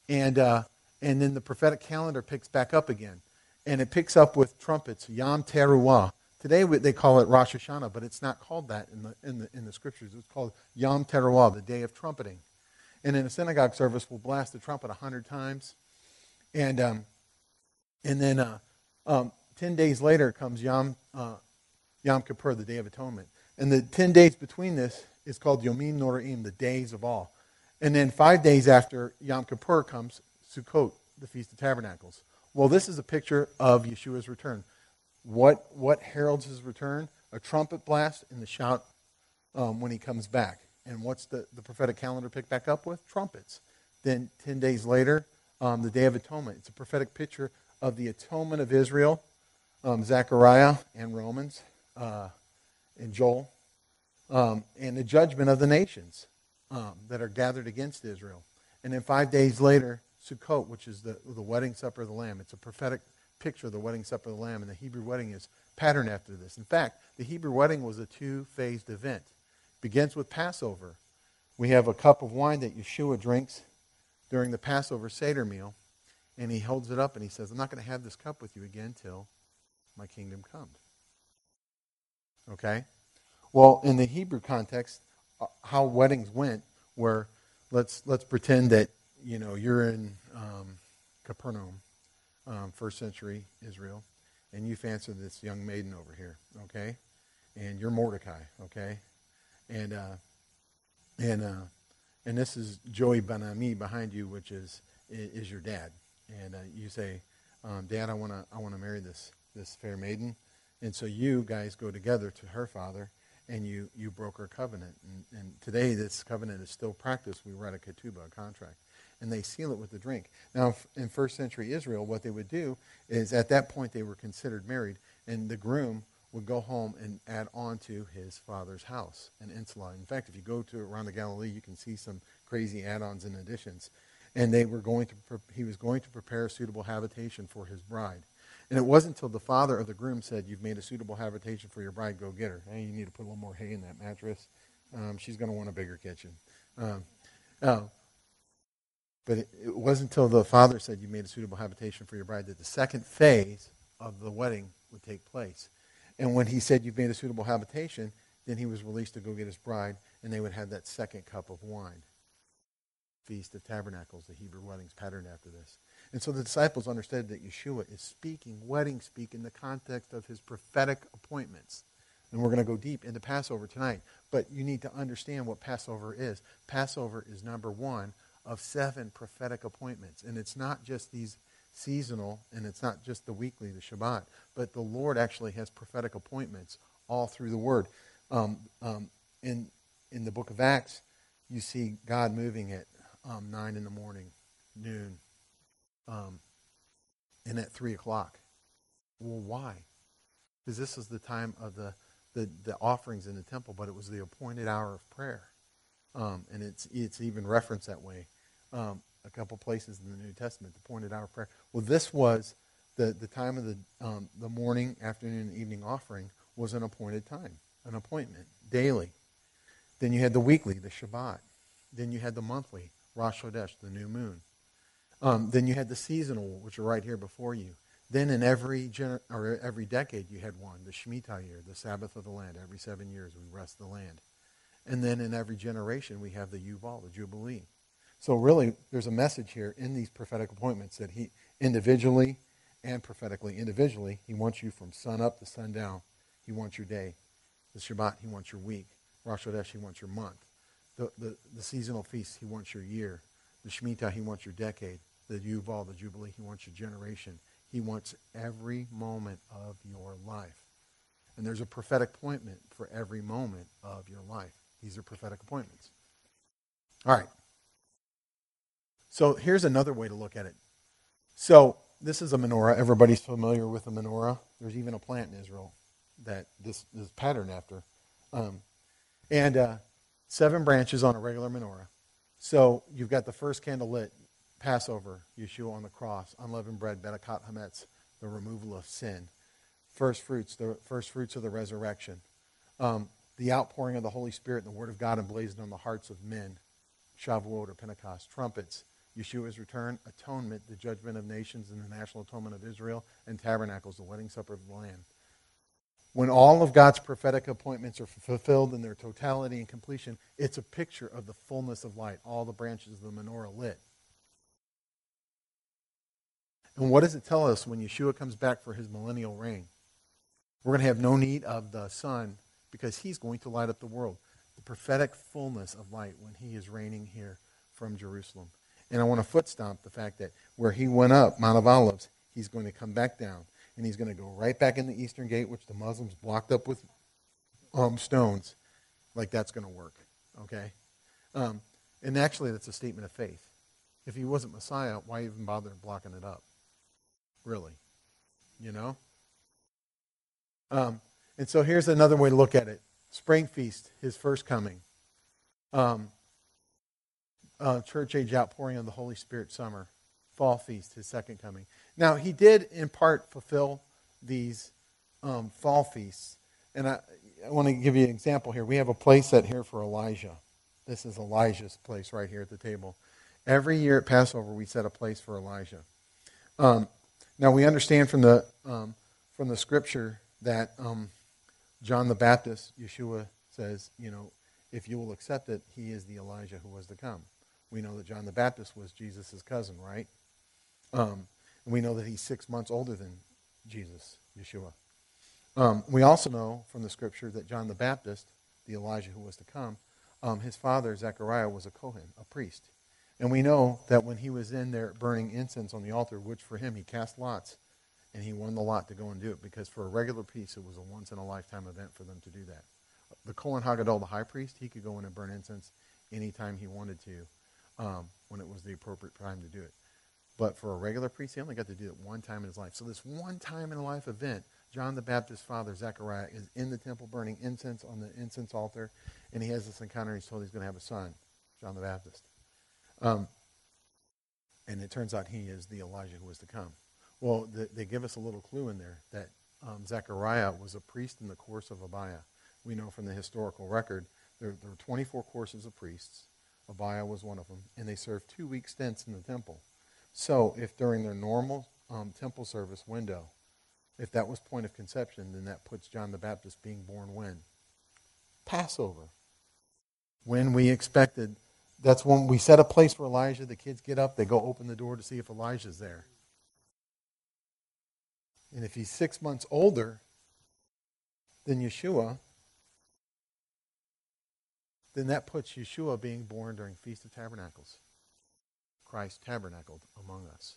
And, uh, and then the prophetic calendar picks back up again. And it picks up with trumpets, Yom Teruah. Today they call it Rosh Hashanah, but it's not called that in the, in the, in the scriptures. It's called Yom Teruah, the day of trumpeting. And in a synagogue service, we'll blast the trumpet a hundred times. And, um, and then uh, um, 10 days later comes Yom, uh, Yom Kippur, the Day of Atonement. And the 10 days between this is called Yomim Noraim, the days of all. And then five days after Yom Kippur comes Sukkot, the Feast of Tabernacles. Well, this is a picture of Yeshua's return. What, what heralds his return? A trumpet blast and the shout um, when he comes back. And what's the, the prophetic calendar picked back up with? Trumpets. Then 10 days later, um, the Day of Atonement. It's a prophetic picture of the atonement of Israel, um, Zechariah and Romans uh, and Joel, um, and the judgment of the nations um, that are gathered against Israel. And then five days later, Sukkot, which is the, the wedding supper of the Lamb. It's a prophetic picture of the wedding supper of the Lamb, and the Hebrew wedding is patterned after this. In fact, the Hebrew wedding was a two phased event. It begins with Passover. We have a cup of wine that Yeshua drinks during the Passover Seder meal, and he holds it up and he says, I'm not going to have this cup with you again till my kingdom comes. Okay? Well, in the Hebrew context, uh, how weddings went were let's let's pretend that you know you're in um, Capernaum um, first century Israel, and you fancy this young maiden over here, okay? And you're Mordecai, okay? And uh, and uh, and this is Joey Banami behind you, which is is your dad. And uh, you say, um, Dad, I want to I want to marry this this fair maiden. And so you guys go together to her father, and you you broker covenant. And, and today this covenant is still practiced. We write a ketubah, a contract and they seal it with the drink. Now, in first century Israel, what they would do is at that point they were considered married, and the groom would go home and add on to his father's house, an insula. In fact, if you go to around the Galilee, you can see some crazy add-ons and additions. And they were going to, he was going to prepare a suitable habitation for his bride. And it wasn't until the father of the groom said, "You've made a suitable habitation for your bride. Go get her. Hey, you need to put a little more hay in that mattress. Um, she's going to want a bigger kitchen." Um, uh, but it, it wasn't until the father said you made a suitable habitation for your bride that the second phase of the wedding would take place. And when he said you've made a suitable habitation, then he was released to go get his bride, and they would have that second cup of wine. Feast of Tabernacles, the Hebrew weddings patterned after this. And so the disciples understood that Yeshua is speaking, wedding speak, in the context of his prophetic appointments. And we're going to go deep into Passover tonight. But you need to understand what Passover is. Passover is number one of seven prophetic appointments. And it's not just these seasonal, and it's not just the weekly, the Shabbat, but the Lord actually has prophetic appointments all through the Word. Um, um, in, in the book of Acts, you see God moving at um, 9 in the morning, noon, um, and at 3 o'clock. Well, why? Because this is the time of the, the, the, offerings in the temple, but it was the appointed hour of prayer. Um, and it's, it's even referenced that way um, a couple places in the New Testament, the appointed hour prayer. Well, this was the, the time of the, um, the morning, afternoon, and evening offering was an appointed time, an appointment, daily. Then you had the weekly, the Shabbat. Then you had the monthly, Rosh Chodesh, the new moon. Um, then you had the seasonal, which are right here before you. Then in every gener- or every decade you had one, the Shemitah year, the Sabbath of the land. Every seven years we rest the land. And then in every generation we have the Yuval, the Jubilee. So really, there's a message here in these prophetic appointments that he individually and prophetically, individually, he wants you from sun up to sun down. He wants your day. The Shabbat, he wants your week. Rosh Chodesh, he wants your month. The, the, the seasonal feast, he wants your year. The Shemitah, he wants your decade. The Yuval, the Jubilee, he wants your generation. He wants every moment of your life. And there's a prophetic appointment for every moment of your life. These are prophetic appointments. All right. So here's another way to look at it. So this is a menorah. Everybody's familiar with a menorah. There's even a plant in Israel that this is patterned after. Um, and uh, seven branches on a regular menorah. So you've got the first candle lit, Passover, Yeshua on the cross, unleavened bread, Bedikat Hametz, the removal of sin, first fruits, the first fruits of the resurrection, um, the outpouring of the Holy Spirit and the Word of God emblazoned on the hearts of men, Shavuot or Pentecost, trumpets, Yeshua's return, atonement, the judgment of nations and the national atonement of Israel, and tabernacles, the wedding supper of the Lamb. When all of God's prophetic appointments are fulfilled in their totality and completion, it's a picture of the fullness of light, all the branches of the menorah lit. And what does it tell us when Yeshua comes back for his millennial reign? We're going to have no need of the sun because he's going to light up the world. The prophetic fullness of light when he is reigning here from Jerusalem. And I want to foot stomp the fact that where he went up, Mount of Olives, he's going to come back down. And he's going to go right back in the eastern gate, which the Muslims blocked up with um, stones. Like that's going to work. Okay? Um, and actually, that's a statement of faith. If he wasn't Messiah, why even bother blocking it up? Really? You know? Um, and so here's another way to look at it Spring Feast, his first coming. Um, uh, church age outpouring of the Holy Spirit summer, fall feast, his second coming. Now, he did in part fulfill these um, fall feasts. And I, I want to give you an example here. We have a place set here for Elijah. This is Elijah's place right here at the table. Every year at Passover, we set a place for Elijah. Um, now, we understand from the, um, from the scripture that um, John the Baptist, Yeshua says, you know, if you will accept it, he is the Elijah who was to come. We know that John the Baptist was Jesus' cousin, right? Um, we know that he's six months older than Jesus, Yeshua. Um, we also know from the scripture that John the Baptist, the Elijah who was to come, um, his father, Zechariah, was a Kohen, a priest. And we know that when he was in there burning incense on the altar, which for him he cast lots, and he won the lot to go and do it, because for a regular priest, it was a once in a lifetime event for them to do that. The Kohen Hagadol, the high priest, he could go in and burn incense anytime he wanted to um, when it was the appropriate time to do it. But for a regular priest, he only got to do it one time in his life. So this one time in a life event, John the Baptist's father, Zechariah, is in the temple burning incense on the incense altar, and he has this encounter. He's told he's going to have a son, John the Baptist. Um, and it turns out he is the Elijah who was to come. Well, the, they give us a little clue in there that um, Zechariah was a priest in the course of Abiah. We know from the historical record there, there were 24 courses of priests. Abiah was one of them, and they served two week stints in the temple. So, if during their normal um, temple service window, if that was point of conception, then that puts John the Baptist being born when? Passover. When we expected that's when we set a place for Elijah. The kids get up, they go open the door to see if Elijah's there. And if he's six months older than Yeshua, then that puts Yeshua being born during Feast of Tabernacles. Christ tabernacled among us.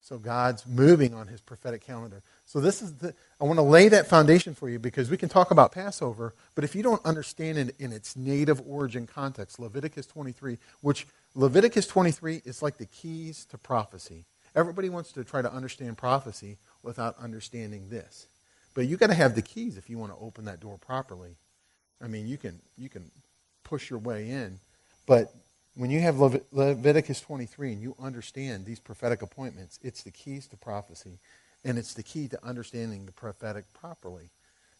So God's moving on his prophetic calendar. So this is the I want to lay that foundation for you because we can talk about Passover, but if you don't understand it in its native origin context, Leviticus 23, which Leviticus 23 is like the keys to prophecy. Everybody wants to try to understand prophecy without understanding this. But you got to have the keys if you want to open that door properly. I mean, you can you can push your way in, but when you have Leviticus 23 and you understand these prophetic appointments, it's the keys to prophecy, and it's the key to understanding the prophetic properly.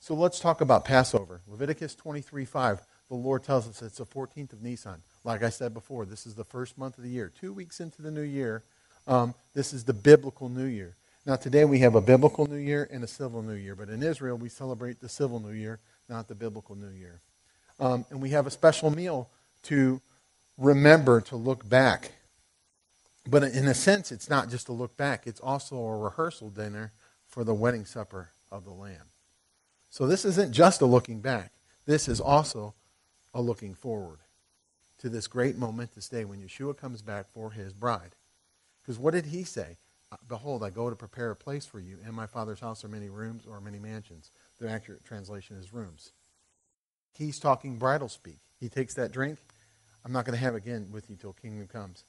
So let's talk about Passover. Leviticus 23 5, the Lord tells us it's the 14th of Nisan. Like I said before, this is the first month of the year. Two weeks into the new year, um, this is the biblical new year. Now, today we have a biblical new year and a civil new year, but in Israel we celebrate the civil new year, not the biblical new year. Um, and we have a special meal to remember to look back. But in a sense, it's not just a look back, it's also a rehearsal dinner for the wedding supper of the Lamb. So this isn't just a looking back, this is also a looking forward to this great momentous day when Yeshua comes back for his bride. Because what did he say? Uh, Behold, I go to prepare a place for you. In my Father's house are many rooms or many mansions. The accurate translation is rooms. He's talking bridal speak. He takes that drink I'm not going to have again with you till kingdom comes.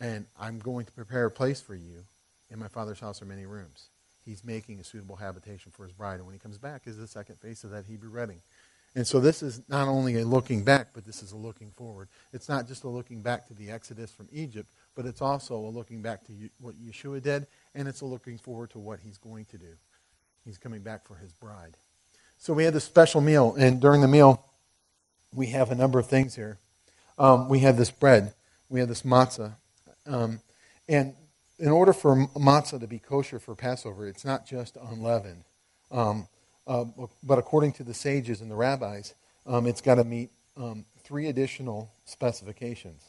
And I'm going to prepare a place for you. In my father's house are many rooms. He's making a suitable habitation for his bride. And when he comes back is the second phase of that Hebrew wedding. And so this is not only a looking back, but this is a looking forward. It's not just a looking back to the Exodus from Egypt, but it's also a looking back to what Yeshua did, and it's a looking forward to what he's going to do. He's coming back for his bride. So we had this special meal, and during the meal, we have a number of things here um, we had this bread, we had this matzah. Um, and in order for matzah to be kosher for Passover, it's not just unleavened. Um, uh, but according to the sages and the rabbis, um, it's got to meet um, three additional specifications.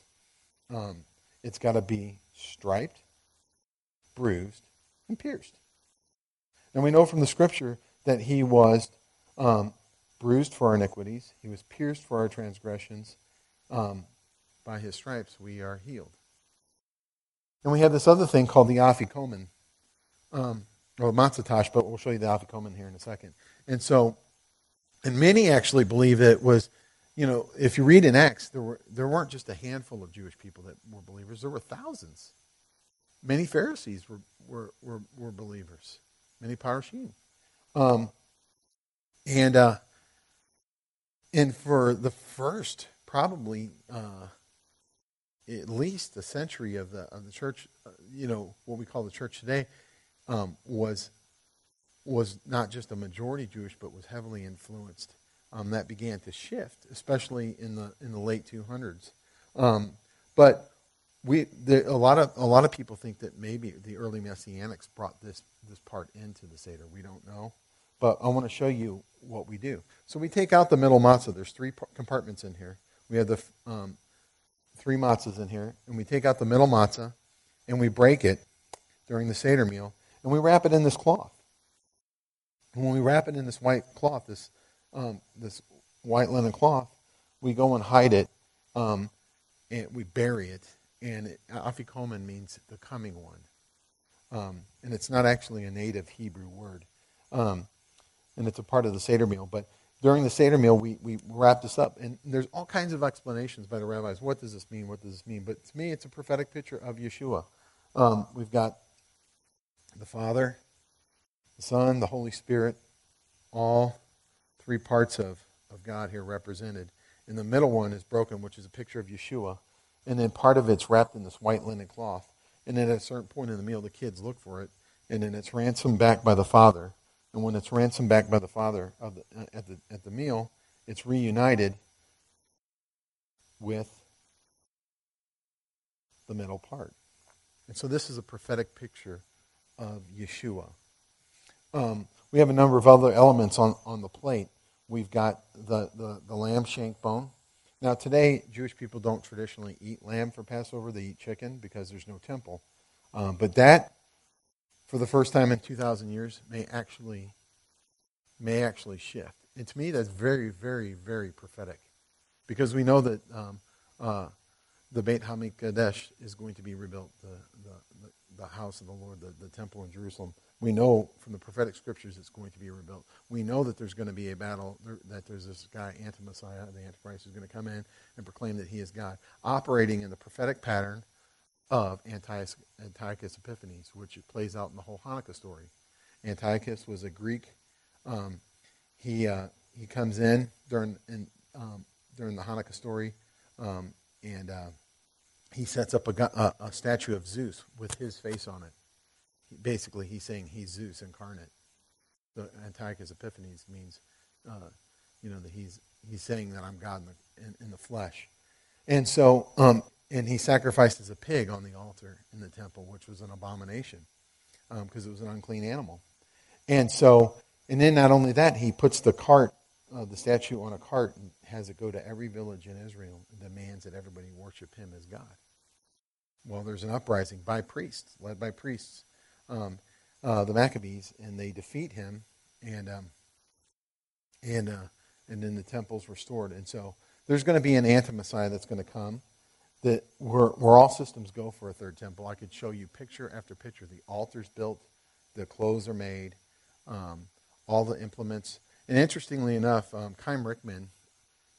It's got to be striped, bruised, and pierced. And we know from the scripture that he was bruised for our iniquities, he was pierced for our transgressions, um, by his stripes we are healed. And we have this other thing called the afikomen, um, or matzatash, but we'll show you the afikomen here in a second. And so, and many actually believe it was, you know, if you read in Acts, there, were, there weren't just a handful of Jewish people that were believers, there were thousands. Many Pharisees were, were, were, were believers, many Parashim. Um, and, uh, and for the first probably uh, at least a century of the of the church, uh, you know, what we call the church today, um, was was not just a majority Jewish, but was heavily influenced. Um, that began to shift, especially in the in the late 200s. Um, but we the, a lot of a lot of people think that maybe the early messianics brought this this part into the seder. We don't know, but I want to show you what we do. So we take out the middle matzah. There's three compartments in here. We have the um, three matzahs in here, and we take out the middle matzah, and we break it during the Seder meal, and we wrap it in this cloth. And when we wrap it in this white cloth, this, um, this white linen cloth, we go and hide it, um, and we bury it. And afikomen means the coming one. Um, and it's not actually a native Hebrew word. And it's a part of the Seder meal. But during the Seder meal, we, we wrap this up. And there's all kinds of explanations by the rabbis. What does this mean? What does this mean? But to me, it's a prophetic picture of Yeshua. Um, we've got the Father, the Son, the Holy Spirit, all three parts of, of God here represented. And the middle one is broken, which is a picture of Yeshua. And then part of it's wrapped in this white linen cloth. And then at a certain point in the meal, the kids look for it. And then it's ransomed back by the Father and when it's ransomed back by the father the, uh, at, the, at the meal, it's reunited with the middle part. And so this is a prophetic picture of Yeshua. Um, we have a number of other elements on, on the plate. We've got the, the, the lamb shank bone. Now, today, Jewish people don't traditionally eat lamb for Passover. They eat chicken because there's no temple. Um, but that, for the first time in 2,000 years, may actually, may actually shift. And to me, that's very, very, very prophetic. Because we know that um, uh, the Beit HaMikdash is going to be rebuilt, the, the, the, house of the Lord, the, the temple in Jerusalem. We know from the prophetic scriptures it's going to be rebuilt. We know that there's going to be a battle, that there's this guy, Anti-Messiah, the Antichrist, who's going to come in and proclaim that he is God, operating in the prophetic pattern of Antiochus, Antiochus Epiphanes, which plays out in the whole Hanukkah story. Antiochus was a Greek. Um, he, uh, he comes in during, in, um, during the Hanukkah story, um, and uh, he sets up a, a, a statue of Zeus with his face on it basically he's saying he's Zeus incarnate. The Antiochus Epiphanes means, uh, you know, that he's he's saying that I'm God in the, in, in the flesh, and so um, and he sacrifices a pig on the altar in the temple, which was an abomination because um, it was an unclean animal, and so and then not only that, he puts the cart, uh, the statue on a cart and has it go to every village in Israel and demands that everybody worship him as God. Well, there's an uprising by priests, led by priests um, uh, the Maccabees, and they defeat him, and um, and uh, and then the temple's restored. And so there's going to be an anti-Messiah that's going to come. That where, where all systems go for a third temple. I could show you picture after picture. The altar's built, the clothes are made, um, all the implements. And interestingly enough, um, Richman,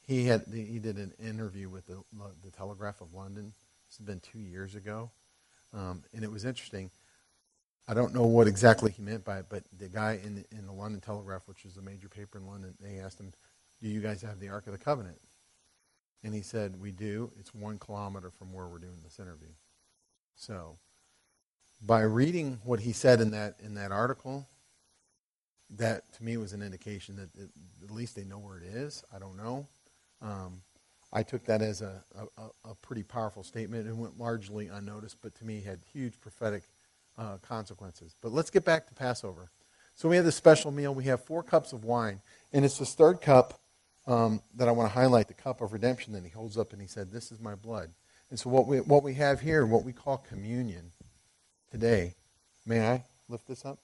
he had he did an interview with the, the Telegraph of London. This has been two years ago, um, and it was interesting. I don't know what exactly he meant by it, but the guy in the, in the London Telegraph, which is a major paper in London, they asked him, "Do you guys have the Ark of the Covenant?" And he said, "We do. It's one kilometer from where we're doing this interview." So, by reading what he said in that in that article, that to me was an indication that it, at least they know where it is. I don't know. Um, I took that as a, a, a pretty powerful statement and went largely unnoticed, but to me had huge prophetic uh, consequences. But let's get back to Passover. So we have this special meal. We have four cups of wine, and it's this third cup um, that I want to highlight, the cup of redemption that he holds up and he said, "This is my blood." And so what we what we have here, what we call communion today. May I lift this up?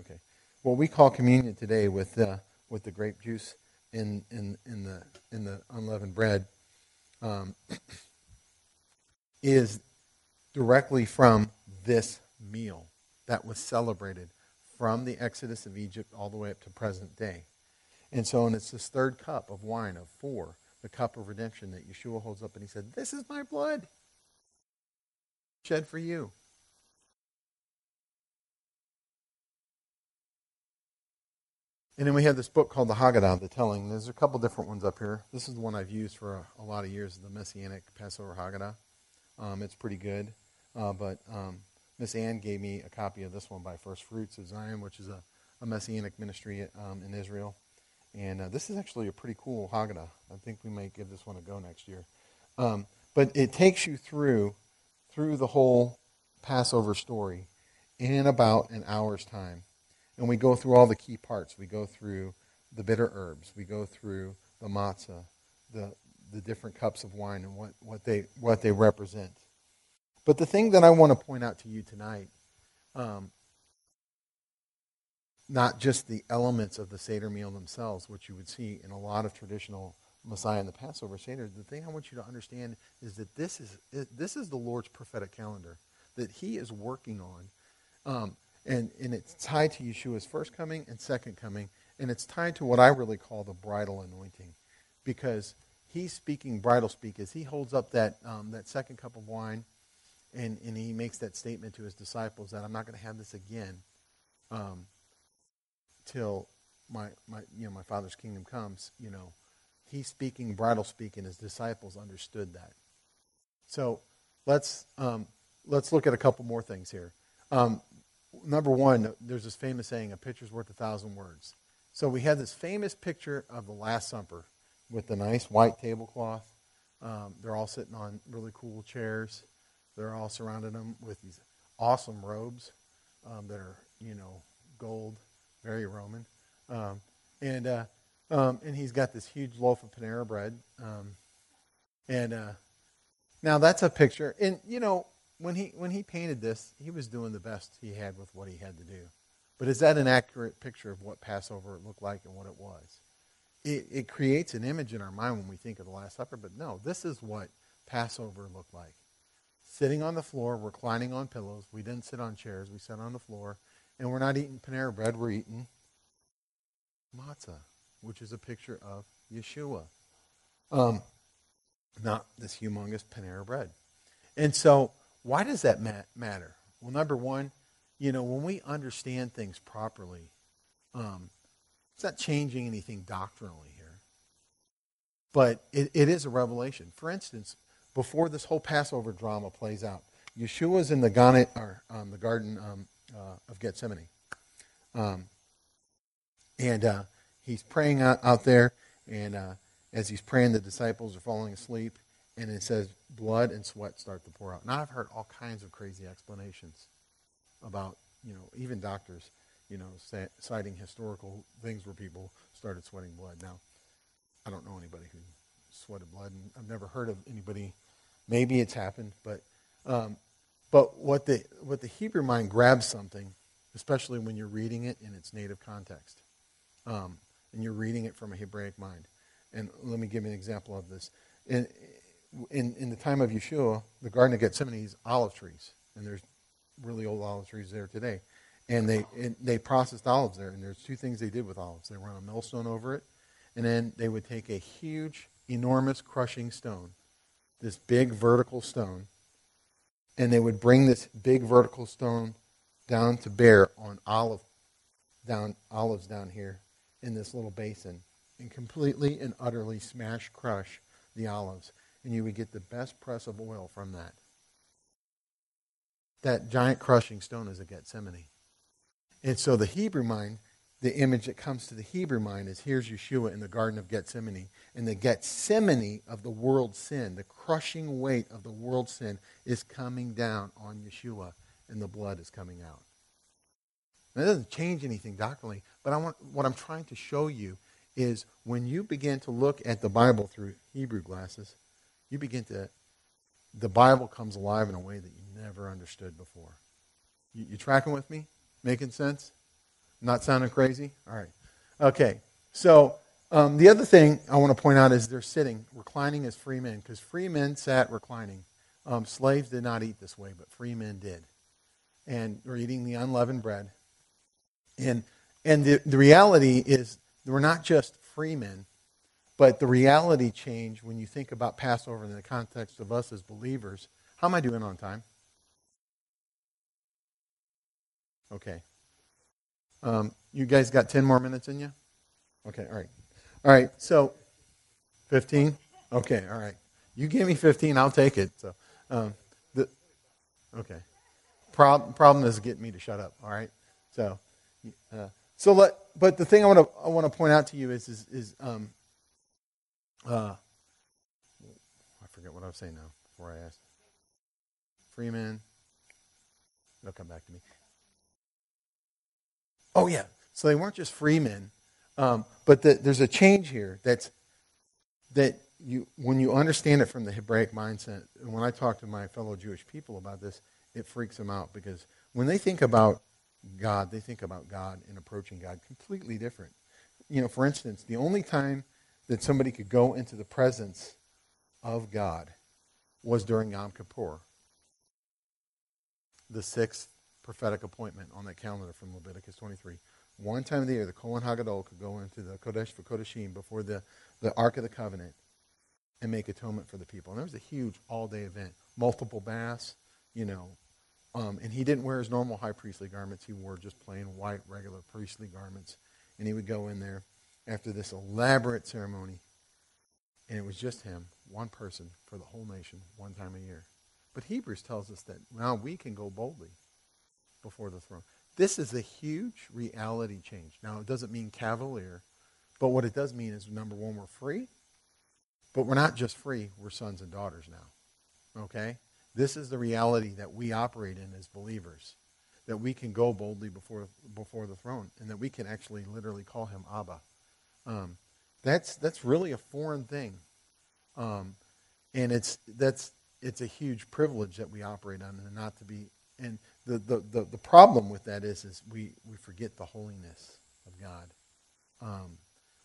Okay. What we call communion today with the with the grape juice in in in the in the unleavened bread um, [clears throat] is directly from this meal that was celebrated from the exodus of Egypt all the way up to present day. And so, and it's this third cup of wine of four, the cup of redemption that Yeshua holds up, and he said, This is my blood shed for you. And then we have this book called the Haggadah, the Telling. There's a couple different ones up here. This is the one I've used for a, a lot of years, the Messianic Passover Haggadah. Um, it's pretty good. Uh, but um, Miss Ann gave me a copy of this one by First Fruits of Zion, which is a, a messianic ministry um, in Israel. And uh, this is actually a pretty cool Haggadah. I think we might give this one a go next year. Um, but it takes you through through the whole Passover story in about an hour's time. And we go through all the key parts. We go through the bitter herbs. We go through the matzah, the, the different cups of wine and what, what, they, what they represent. But the thing that I want to point out to you tonight, um, not just the elements of the Seder meal themselves, which you would see in a lot of traditional Messiah and the Passover Seder, the thing I want you to understand is that this is, this is the Lord's prophetic calendar that he is working on. Um, and, and it's tied to Yeshua's first coming and second coming, and it's tied to what I really call the bridal anointing. Because he's speaking bridal speak as he holds up that, um, that second cup of wine and, and he makes that statement to his disciples that I'm not going to have this again um, till my, my, you know, my Father's kingdom comes. You know, he's speaking bridal speak, and his disciples understood that. So let's, um, let's look at a couple more things here. Um, number one, there's this famous saying, a picture's worth a thousand words. So we have this famous picture of the Last Supper with the nice white tablecloth. Um, they're all sitting on really cool chairs. They're all surrounding them with these awesome robes um, that are, you know, gold, very Roman. Um, and, uh, um, and he's got this huge loaf of Panera bread. Um, And uh, now that's a picture. And, you know, when he, when he painted this, he was doing the best he had with what he had to do. But is that an accurate picture of what Passover looked like and what it was? It, it creates an image in our mind when we think of the Last Supper, but no, this is what Passover looked like. Sitting on the floor, reclining on pillows. We didn't sit on chairs, we sat on the floor. And we're not eating Panera bread, we're eating matzah, which is a picture of Yeshua. Um, not this humongous Panera bread. And so, why does that matter? Well, number one, you know, when we understand things properly, um, it's not changing anything doctrinally here, but it, it is a revelation. For instance, before this whole Passover drama plays out, Yeshua's in the, Garden, or, um, the Garden um, uh, of Gethsemane. Um, and uh, he's praying out, out there, and uh, as he's praying, the disciples are falling asleep, and it says blood and sweat start to pour out. Now, I've heard all kinds of crazy explanations about, you know, even doctors, you know, citing historical things where people started sweating blood. Now, I don't know anybody who sweated blood, and I've never heard of anybody. Maybe it's happened, but um, but what the what the Hebrew mind grabs something, especially when you're reading it in its native context, um, and you're reading it from a Hebraic mind. And let me give you an example of this. In, in, in the time of Yeshua, the Garden of Gethsemane is olive trees, and there's really old olive trees there today. And they and they processed olives there, and there's two things they did with olives. They run a millstone over it, and then they would take a huge, enormous crushing stone, this big vertical stone, and they would bring this big vertical stone down to bear on olive down olives down here in this little basin and completely and utterly smash crush the olives. And you would get the best press of oil from that. That giant crushing stone is a gethsemane. And so the hebrew mind the image that comes to the Hebrew mind is here's Yeshua in the Garden of Gethsemane. And the Gethsemane of the world's sin, the crushing weight of the world's sin, is coming down on Yeshua, and the blood is coming out. Now, that doesn't change anything doctrinally, but I want, what I'm trying to show you is when you begin to look at the Bible through Hebrew glasses, you begin to, the Bible comes alive in a way that you never understood before. You, you tracking with me? Making sense? Not sounding crazy? All right. Okay. So um, the other thing I want to point out is they're sitting, reclining as free men, because free men sat reclining. Um, slaves did not eat this way, but free men did. And they're eating the unleavened bread. And, and the, the reality is we're not just free men, but the reality change when you think about Passover in the context of us as believers. How am I doing on time? Okay. Um, you guys got 10 more minutes in you? Okay, all right. All right, so 15? Okay, all right. You give me 15, I'll take it. So, um, the, okay. Problem, problem is getting me to shut up, all right? So, uh, so let, but the thing I want to I want to point out to you is is, is um, uh, I forget what I was saying now before I asked. Freeman. It'll come back to me. Oh, yeah. So they weren't just free men. Um, but the, there's a change here that's that you when you understand it from the Hebraic mindset, and when I talk to my fellow Jewish people about this, it freaks them out because when they think about God, they think about God and approaching God completely different. You know, for instance, the only time that somebody could go into the presence of God was during Yom Kippur, the sixth prophetic appointment on that calendar from Leviticus 23. One time of the year, the Kohen Hagadol could go into the Kodesh for Kodeshim before the, the Ark of the Covenant and make atonement for the people. And it was a huge all-day event. Multiple baths, you know. Um, and he didn't wear his normal high priestly garments. He wore just plain white, regular priestly garments. And he would go in there after this elaborate ceremony. And it was just him, one person, for the whole nation, one time a year. But Hebrews tells us that now we can go boldly before the throne. This is a huge reality change. Now, it doesn't mean cavalier, but what it does mean is number one, we're free, but we're not just free, we're sons and daughters now. Okay? This is the reality that we operate in as believers. That we can go boldly before before the throne, and that we can actually literally call him Abba. Um, that's that's really a foreign thing, um, and it's that's it's a huge privilege that we operate on, and not to be. And the the the, the problem with that is is we we forget the holiness of God. Um,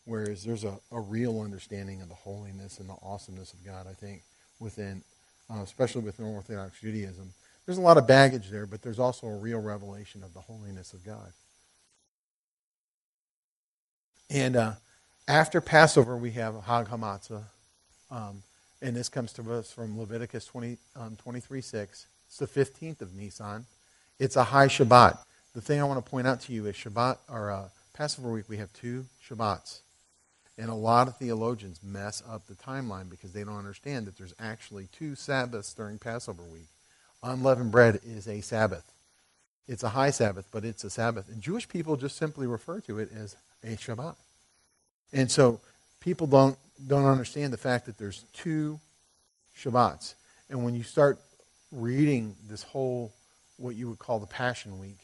whereas there's a, a real understanding of the holiness and the awesomeness of God, I think, within, uh, especially within Orthodox Judaism. There's a lot of baggage there, but there's also a real revelation of the holiness of God. And uh, after Passover, we have Hag Hamatzah. Um, and this comes to us from Leviticus 20, um, 23 6. It's the 15th of Nisan. It's a high Shabbat. The thing I want to point out to you is Shabbat, or uh, Passover week, we have two Shabbats. And a lot of theologians mess up the timeline because they don't understand that there's actually two Sabbaths during Passover week. Unleavened bread is a Sabbath. It's a high Sabbath, but it's a Sabbath. And Jewish people just simply refer to it as a Shabbat. And so people don't, don't understand the fact that there's two Shabbats. And when you start reading this whole, what you would call the Passion Week,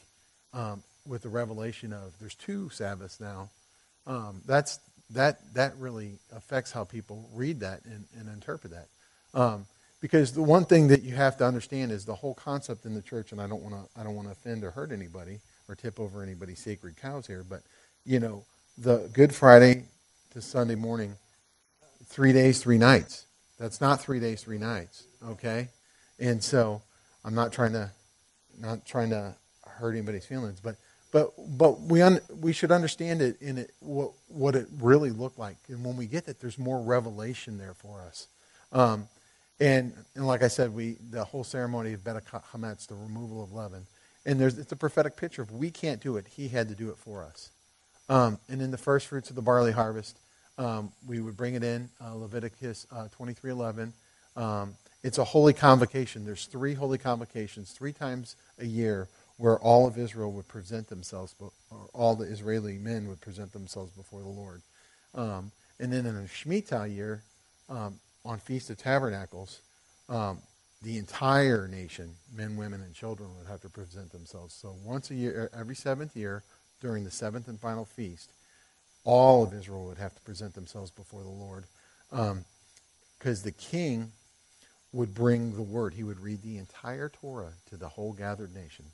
um, with the revelation of there's two Sabbaths now, um, that's that that really affects how people read that and, and interpret that. Um, because the one thing that you have to understand is the whole concept in the church, and I don't want to I don't want to offend or hurt anybody or tip over anybody's sacred cows here, but you know the Good Friday to Sunday morning, three days, three nights. That's not three days, three nights. Okay, and so I'm not trying to not trying to hurt anybody's feelings, but but but we un, we should understand it in it what what it really looked like, and when we get that, there's more revelation there for us. Um, and and like I said, we the whole ceremony of Bedikat Hametz, the removal of leaven, and there's it's a prophetic picture of we can't do it; He had to do it for us. Um, and in the first fruits of the barley harvest, um, we would bring it in uh, Leviticus uh, 23:11. It's a holy convocation. There's three holy convocations, three times a year where all of Israel would present themselves, or all the Israeli men would present themselves before the Lord. Um, and then in a Shemitah year, um, on Feast of Tabernacles, um, the entire nation, men, women, and children, would have to present themselves. So once a year, every seventh year, during the seventh and final feast, all of Israel would have to present themselves before the Lord. Because um, the king would bring the word. He would read the entire Torah to the whole gathered nation.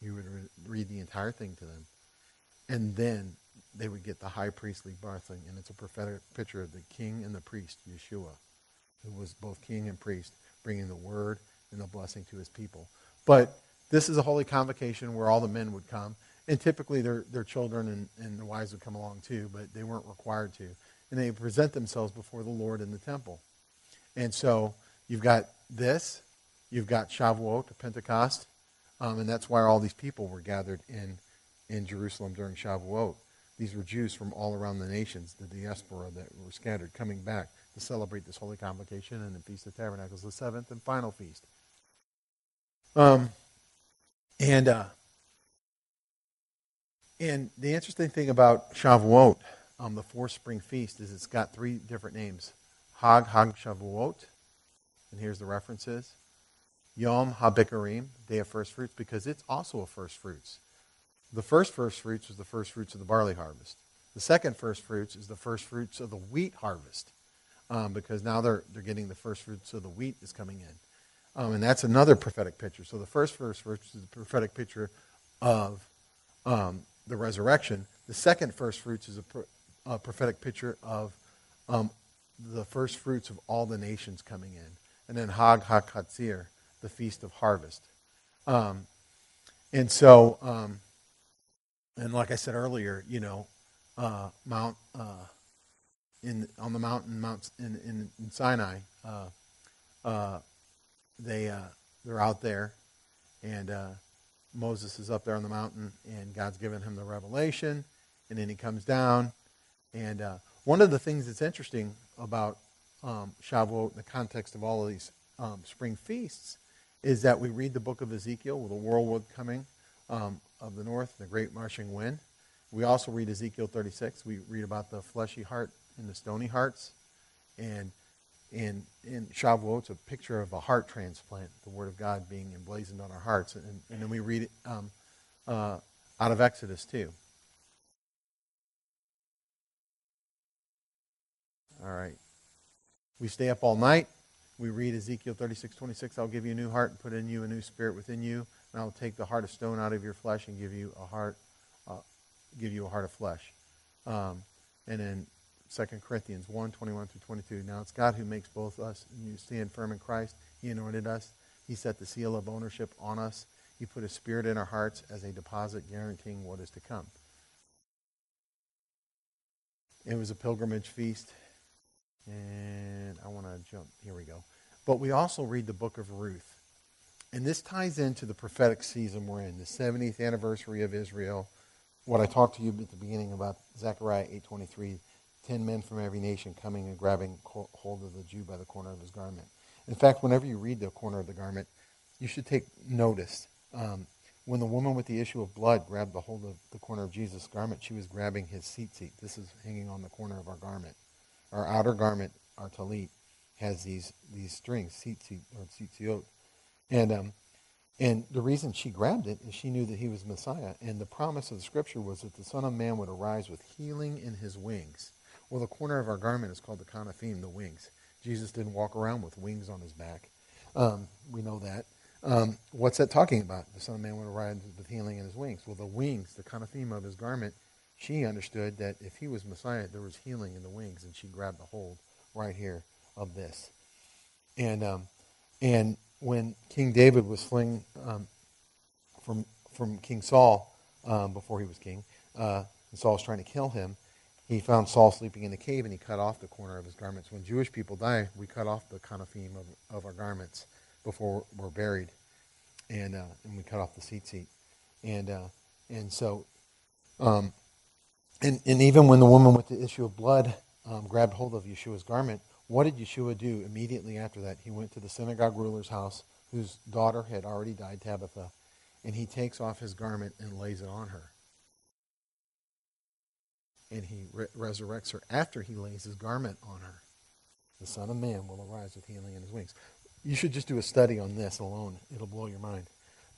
He would re- read the entire thing to them. And then they would get the high priestly blessing. And it's a prophetic picture of the king and the priest, Yeshua, who was both king and priest, bringing the word and the blessing to his people. But this is a holy convocation where all the men would come. And typically their, their children and, and their wives would come along too, but they weren't required to. And they present themselves before the Lord in the temple. And so you've got this, you've got Shavuot, Pentecost, um, and that's why all these people were gathered in, in Jerusalem during Shavuot. These were Jews from all around the nations, the diaspora that were scattered, coming back to celebrate this holy convocation and the Feast of Tabernacles, the seventh and final feast. Um, and uh, and the interesting thing about Shavuot, um, the four spring feast, is it's got three different names: Hag Hag Shavuot, and here's the references. Yom HaBikurim, Day of First Fruits, because it's also a first fruits. The first first fruits was the first fruits of the barley harvest. The second first fruits is the first fruits of the wheat harvest, um, because now they're, they're getting the first fruits of the wheat is coming in. Um, and that's another prophetic picture. So the first first fruits is a prophetic picture of um, the resurrection. The second first fruits is a, pro- a prophetic picture of um, the first fruits of all the nations coming in. And then Hag HaKatzir the Feast of Harvest. Um, and so, um, and like I said earlier, you know, uh, Mount uh, in on the mountain, Mount in in, in Sinai, uh, uh they uh, they're out there, and uh, Moses is up there on the mountain, and God's given him the revelation, and then he comes down, and one of the things that's interesting about um, Shavuot in the context of all of these um, spring feasts is that we read the book of Ezekiel with a whirlwind coming um, of the north, the great marching wind. We also read Ezekiel 36. We read about the fleshy heart and the stony hearts. And in, in Shavuot, it's a picture of a heart transplant, the Word of God being emblazoned on our hearts. And, and then we read it um, uh, out of Exodus, too. All right. We stay up all night. we read Ezekiel 36, 26, I'll give you a new heart and put in you a new spirit within you, and I'll take the heart of stone out of your flesh and give you a heart, uh, give you a heart of flesh. Um, and then 2 Corinthians 1, 21 through 22. Now it's God who makes both us and you stand firm in Christ. He anointed us. He set the seal of ownership on us. He put a spirit in our hearts as a deposit guaranteeing what is to come. It was a pilgrimage feast. And I want to jump. Here we go. But we also read the book of Ruth. And this ties into the prophetic season we're in, the 70th anniversary of Israel. What I talked to you at the beginning about Zechariah 8.23, 10 men from every nation coming and grabbing hold of the Jew by the corner of his garment. In fact, whenever you read the corner of the garment, you should take notice. Um, when the woman with the issue of blood grabbed the hold of the corner of Jesus' garment, she was grabbing his tzitzit. This is hanging on the corner of our garment. Our outer garment, our talit, has these these strings, seat or tzitziot. And um, and the reason she grabbed it is she knew that he was Messiah. And the promise of the scripture was that the Son of Man would arise with healing in his wings. Well, the corner of our garment is called the kanafim, the wings. Jesus didn't walk around with wings on his back. Um, we know that. Um, what's that talking about? The Son of Man would arise with healing in his wings. Well, the wings, the kanafim of his garment, she understood that if he was Messiah, there was healing in the wings, and she grabbed the hold right here of this. And um, and when King David was fleeing um, from from King Saul um, before he was king, uh, and Saul was trying to kill him, he found Saul sleeping in a cave, and he cut off the corner of his garments. When Jewish people die, we cut off the kanafim of, of our garments before we're buried, and uh, and we cut off the tzitzit, and uh, and so, um, and and even when the woman with the issue of blood um, grabbed hold of Yeshua's garment, what did Yeshua do immediately after that? He went to the synagogue ruler's house, whose daughter had already died, Tabitha, and he takes off his garment and lays it on her. And he re- resurrects her after he lays his garment on her. The Son of Man will arise with healing in his wings. You should just do a study on this alone. It'll blow your mind.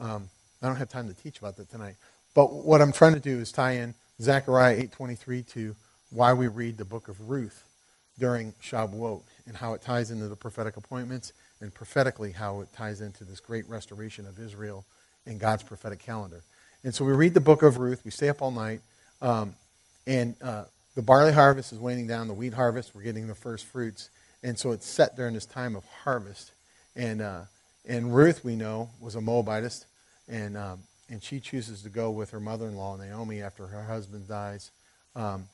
Um, I don't have time to teach about that tonight. But what I'm trying to do is tie in Zechariah 8.23 to why we read the book of Ruth during Shavuot and how it ties into the prophetic appointments and prophetically how it ties into this great restoration of Israel and God's prophetic calendar. And so we read the book of Ruth. We stay up all night. Um, and uh, the barley harvest is waning down, the wheat harvest, we're getting the first fruits. And so it's set during this time of harvest. And, uh, and Ruth, we know, was a Moabitess. And, um, and she chooses to go with her mother in law, Naomi, after her husband dies, um,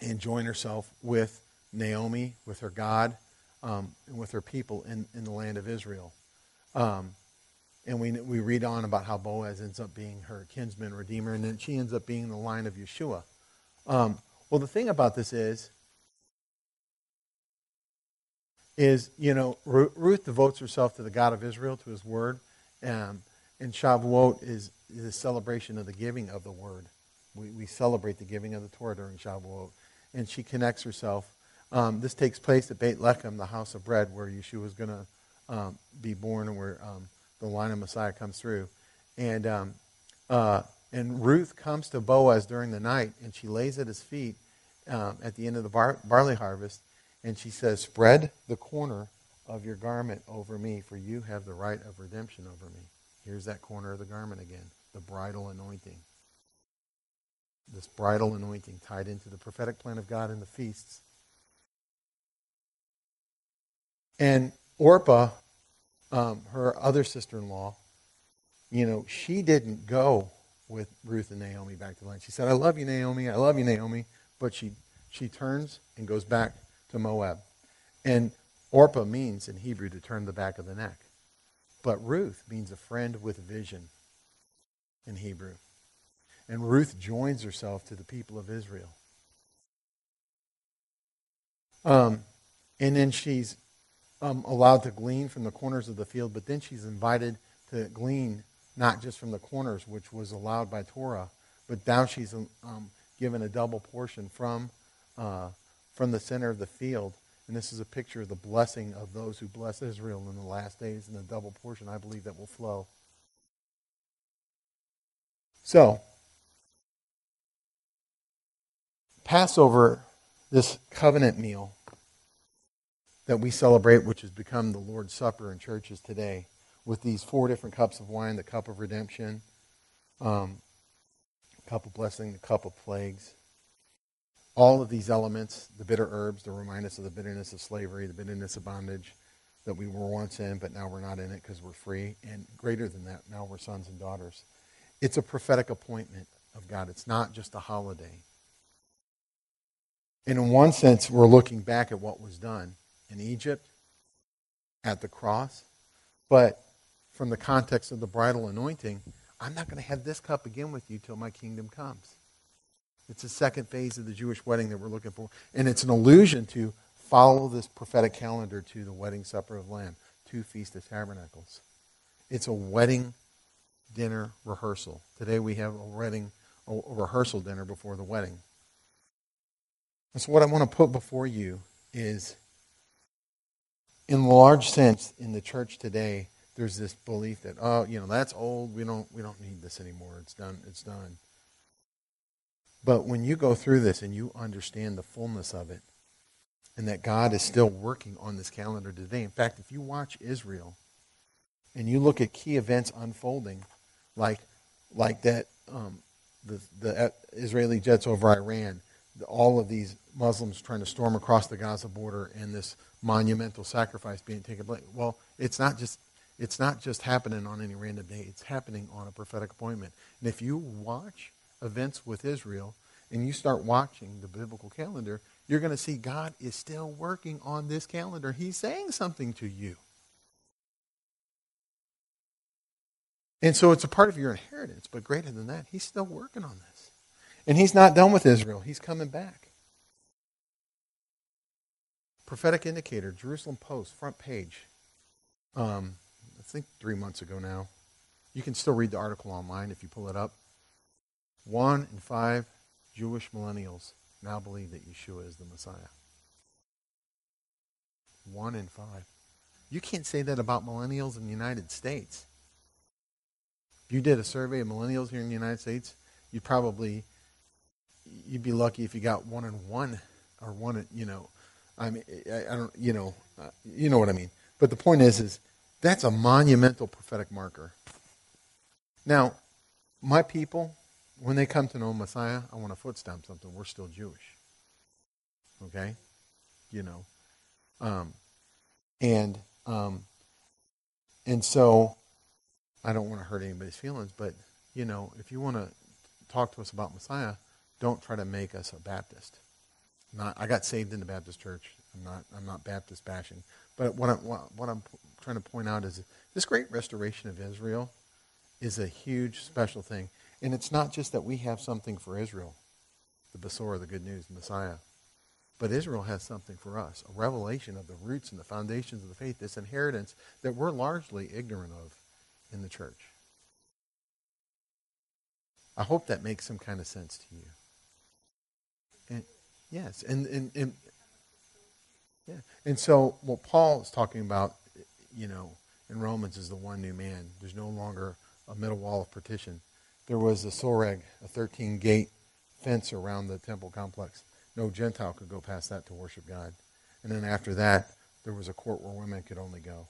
and join herself with Naomi, with her God, um, and with her people in, in the land of Israel. Um, and we, we read on about how Boaz ends up being her kinsman redeemer, and then she ends up being the line of Yeshua. Um, well, the thing about this is, is you know Ruth devotes herself to the God of Israel, to His Word, um, and Shavuot is, is a celebration of the giving of the Word. We, we celebrate the giving of the Torah during Shavuot, and she connects herself um, this takes place at Beit Lechem, the house of bread, where Yeshua is going to um, be born and where um, the line of Messiah comes through. And, um, uh, and Ruth comes to Boaz during the night, and she lays at his feet um, at the end of the bar- barley harvest, and she says, Spread the corner of your garment over me, for you have the right of redemption over me. Here's that corner of the garment again, the bridal anointing. This bridal anointing tied into the prophetic plan of God in the feasts And Orpah, um, her other sister in law, you know, she didn't go with Ruth and Naomi back to the land. She said, I love you, Naomi. I love you, Naomi. But she, she turns and goes back to Moab. And Orpah means in Hebrew to turn the back of the neck. But Ruth means a friend with vision in Hebrew. And Ruth joins herself to the people of Israel. Um, and then she's um, allowed to glean from the corners of the field, but then she's invited to glean not just from the corners, which was allowed by Torah, but now she's um, given a double portion from, uh, from the center of the field. And this is a picture of the blessing of those who bless Israel in the last days and the double portion I believe that will flow. So, Passover, this covenant meal, that we celebrate, which has become the Lord's Supper in churches today, with these four different cups of wine the cup of redemption, um, cup of blessing, the cup of plagues. All of these elements, the bitter herbs, to remind us of the bitterness of slavery, the bitterness of bondage that we were once in, but now we're not in it because we're free. And greater than that, now we're sons and daughters. It's a prophetic appointment of God. It's not just a holiday. And in one sense, we're looking back at what was done in Egypt, at the cross. But from the context of the bridal anointing, I'm not going to have this cup again with you till my kingdom comes. It's the second phase of the Jewish wedding that we're looking for. And it's an allusion to follow this prophetic calendar to the wedding supper of Lamb, to Feast of Tabernacles. It's a wedding dinner rehearsal. Today we have a wedding a rehearsal dinner before the wedding. And so what I want to put before you is in large sense in the church today there's this belief that oh you know that's old we don't we don't need this anymore it's done it's done but when you go through this and you understand the fullness of it and that God is still working on this calendar today in fact if you watch Israel and you look at key events unfolding like like that um, the the Israeli jets over Iran all of these Muslims trying to storm across the Gaza border and this monumental sacrifice being taken place. Well, it's not just it's not just happening on any random day. It's happening on a prophetic appointment. And if you watch events with Israel and you start watching the biblical calendar, you're going to see God is still working on this calendar. He's saying something to you. And so it's a part of your inheritance, but greater than that, he's still working on this. And he's not done with Israel. He's coming back. Prophetic indicator, Jerusalem Post, front page. Um, I think three months ago now. You can still read the article online if you pull it up. One in five Jewish millennials now believe that Yeshua is the Messiah. One in five. You can't say that about millennials in the United States. If you did a survey of millennials here in the United States, you'd probably you'd be lucky if you got one in one or one in, you know I mean I, I don't you know uh, you know what I mean but the point is is that's a monumental prophetic marker now my people when they come to know Messiah I want to foot stamp something we're still Jewish okay you know um, and um, and so I don't want to hurt anybody's feelings but you know if you want to talk to us about Messiah don't try to make us a Baptist. Not, I got saved in the Baptist church. I'm not, I'm not Baptist bashing. But what, I, what, what I'm trying to point out is this great restoration of Israel is a huge special thing. And it's not just that we have something for Israel, the Besorah, the good news, the Messiah. But Israel has something for us, a revelation of the roots and the foundations of the faith, this inheritance that we're largely ignorant of in the church. I hope that makes some kind of sense to you. And, yes, and, and, and yeah, and so what Paul is talking about, you know, in Romans is the one new man. There's no longer a middle wall of partition. There was a soreg, a 13 gate fence around the temple complex. No Gentile could go past that to worship God. And then after that, there was a court where women could only go.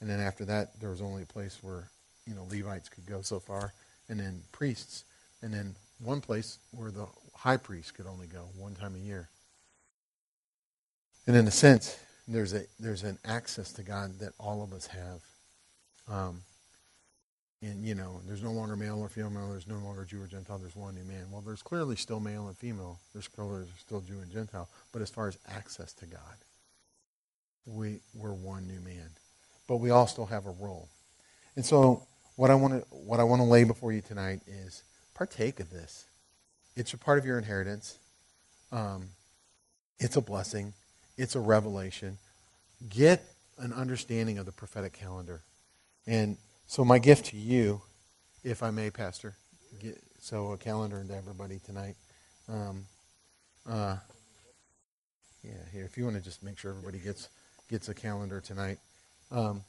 And then after that, there was only a place where, you know, Levites could go so far. And then priests. And then one place where the high priest could only go one time a year. And in a sense, there's a there's an access to God that all of us have. Um, and you know, there's no longer male or female. There's no longer Jew or Gentile. There's one new man. Well, there's clearly still male and female. There's clearly still Jew and Gentile. But as far as access to God, we we're one new man. But we all still have a role. And so, what I want to what I want to lay before you tonight is partake of this. It's a part of your inheritance. Um, it's a blessing. It's a revelation. Get an understanding of the prophetic calendar. And so, my gift to you, if I may, Pastor, get, so a calendar to everybody tonight. Um, uh, yeah, here, if you want to just make sure everybody gets gets a calendar tonight. Um,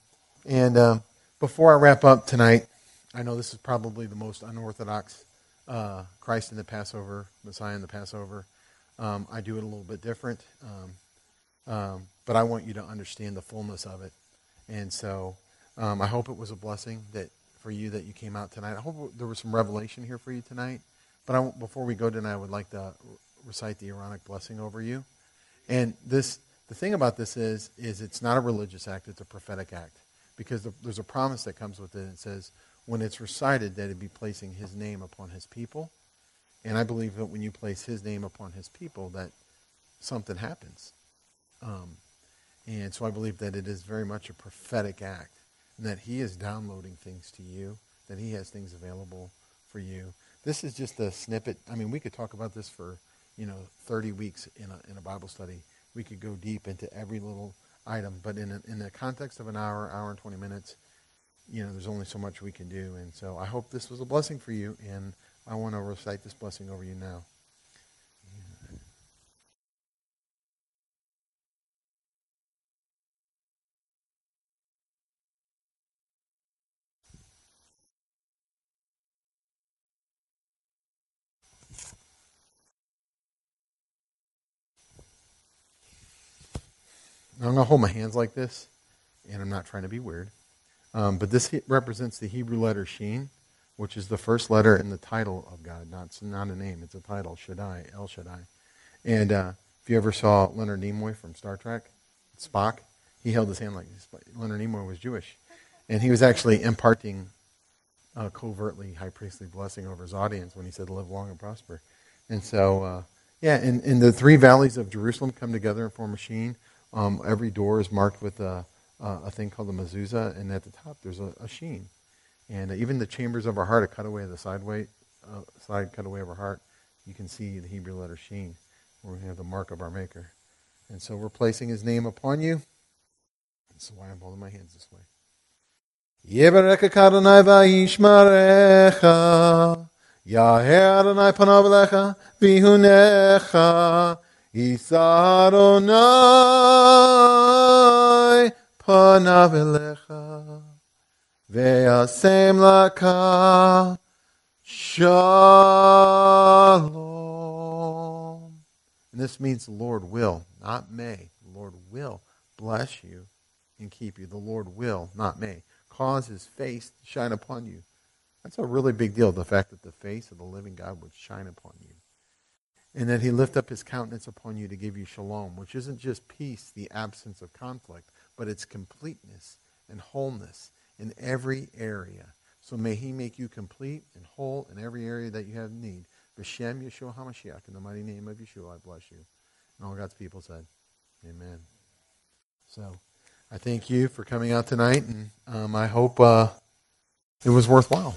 and um, before I wrap up tonight, I know this is probably the most unorthodox uh, Christ in the Passover, Messiah in the Passover. Um, I do it a little bit different. Um, um, but I want you to understand the fullness of it. And so um, I hope it was a blessing that for you that you came out tonight. I hope there was some revelation here for you tonight. But I, before we go tonight, I would like to recite the Aaronic blessing over you. And this, the thing about this is, is it's not a religious act; it's a prophetic act, because the, there's a promise that comes with it. It says when it's recited that it be placing His name upon His people, and I believe that when you place His name upon His people, that something happens. Um, and so I believe that it is very much a prophetic act, and that He is downloading things to you, that He has things available for you. This is just a snippet. I mean, we could talk about this for you know 30 weeks in a in a Bible study. We could go deep into every little item, but in a, in the context of an hour, hour and 20 minutes, you know, there's only so much we can do. And so I hope this was a blessing for you, and I want to recite this blessing over you now. I'm going to hold my hands like this, and I'm not trying to be weird. Um, but this represents the Hebrew letter Shin, which is the first letter in the title of God. Not, it's not a name, it's a title, Shaddai, El Shaddai. And uh, if you ever saw Leonard Nimoy from Star Trek, Spock, he held his hand like this. Leonard Nimoy was Jewish. And he was actually imparting uh, covertly high priestly blessing over his audience when he said, live long and prosper. And so, uh, yeah, and, and the three valleys of Jerusalem come together and form a Shin. Um, every door is marked with a, a thing called a mezuzah, and at the top there's a, a Shin. And uh, even the chambers of our heart, a cutaway of the sideway, uh, side cutaway of our heart, you can see the Hebrew letter Shin, where we have the mark of our Maker. And so we're placing His name upon you. That's why I'm holding my hands this way. Yisar Onai panav ve'asem laka shalom. And this means the Lord will, not may. The Lord will bless you and keep you. The Lord will, not may, cause his face to shine upon you. That's a really big deal, the fact that the face of the living God would shine upon you and that he lift up his countenance upon you to give you shalom, which isn't just peace, the absence of conflict, but it's completeness and wholeness in every area. So may he make you complete and whole in every area that you have need. B'Shem Yeshua HaMashiach, in the mighty name of Yeshua, I bless you. And all God's people said, Amen. So I thank you for coming out tonight, and um, I hope uh, it was worthwhile.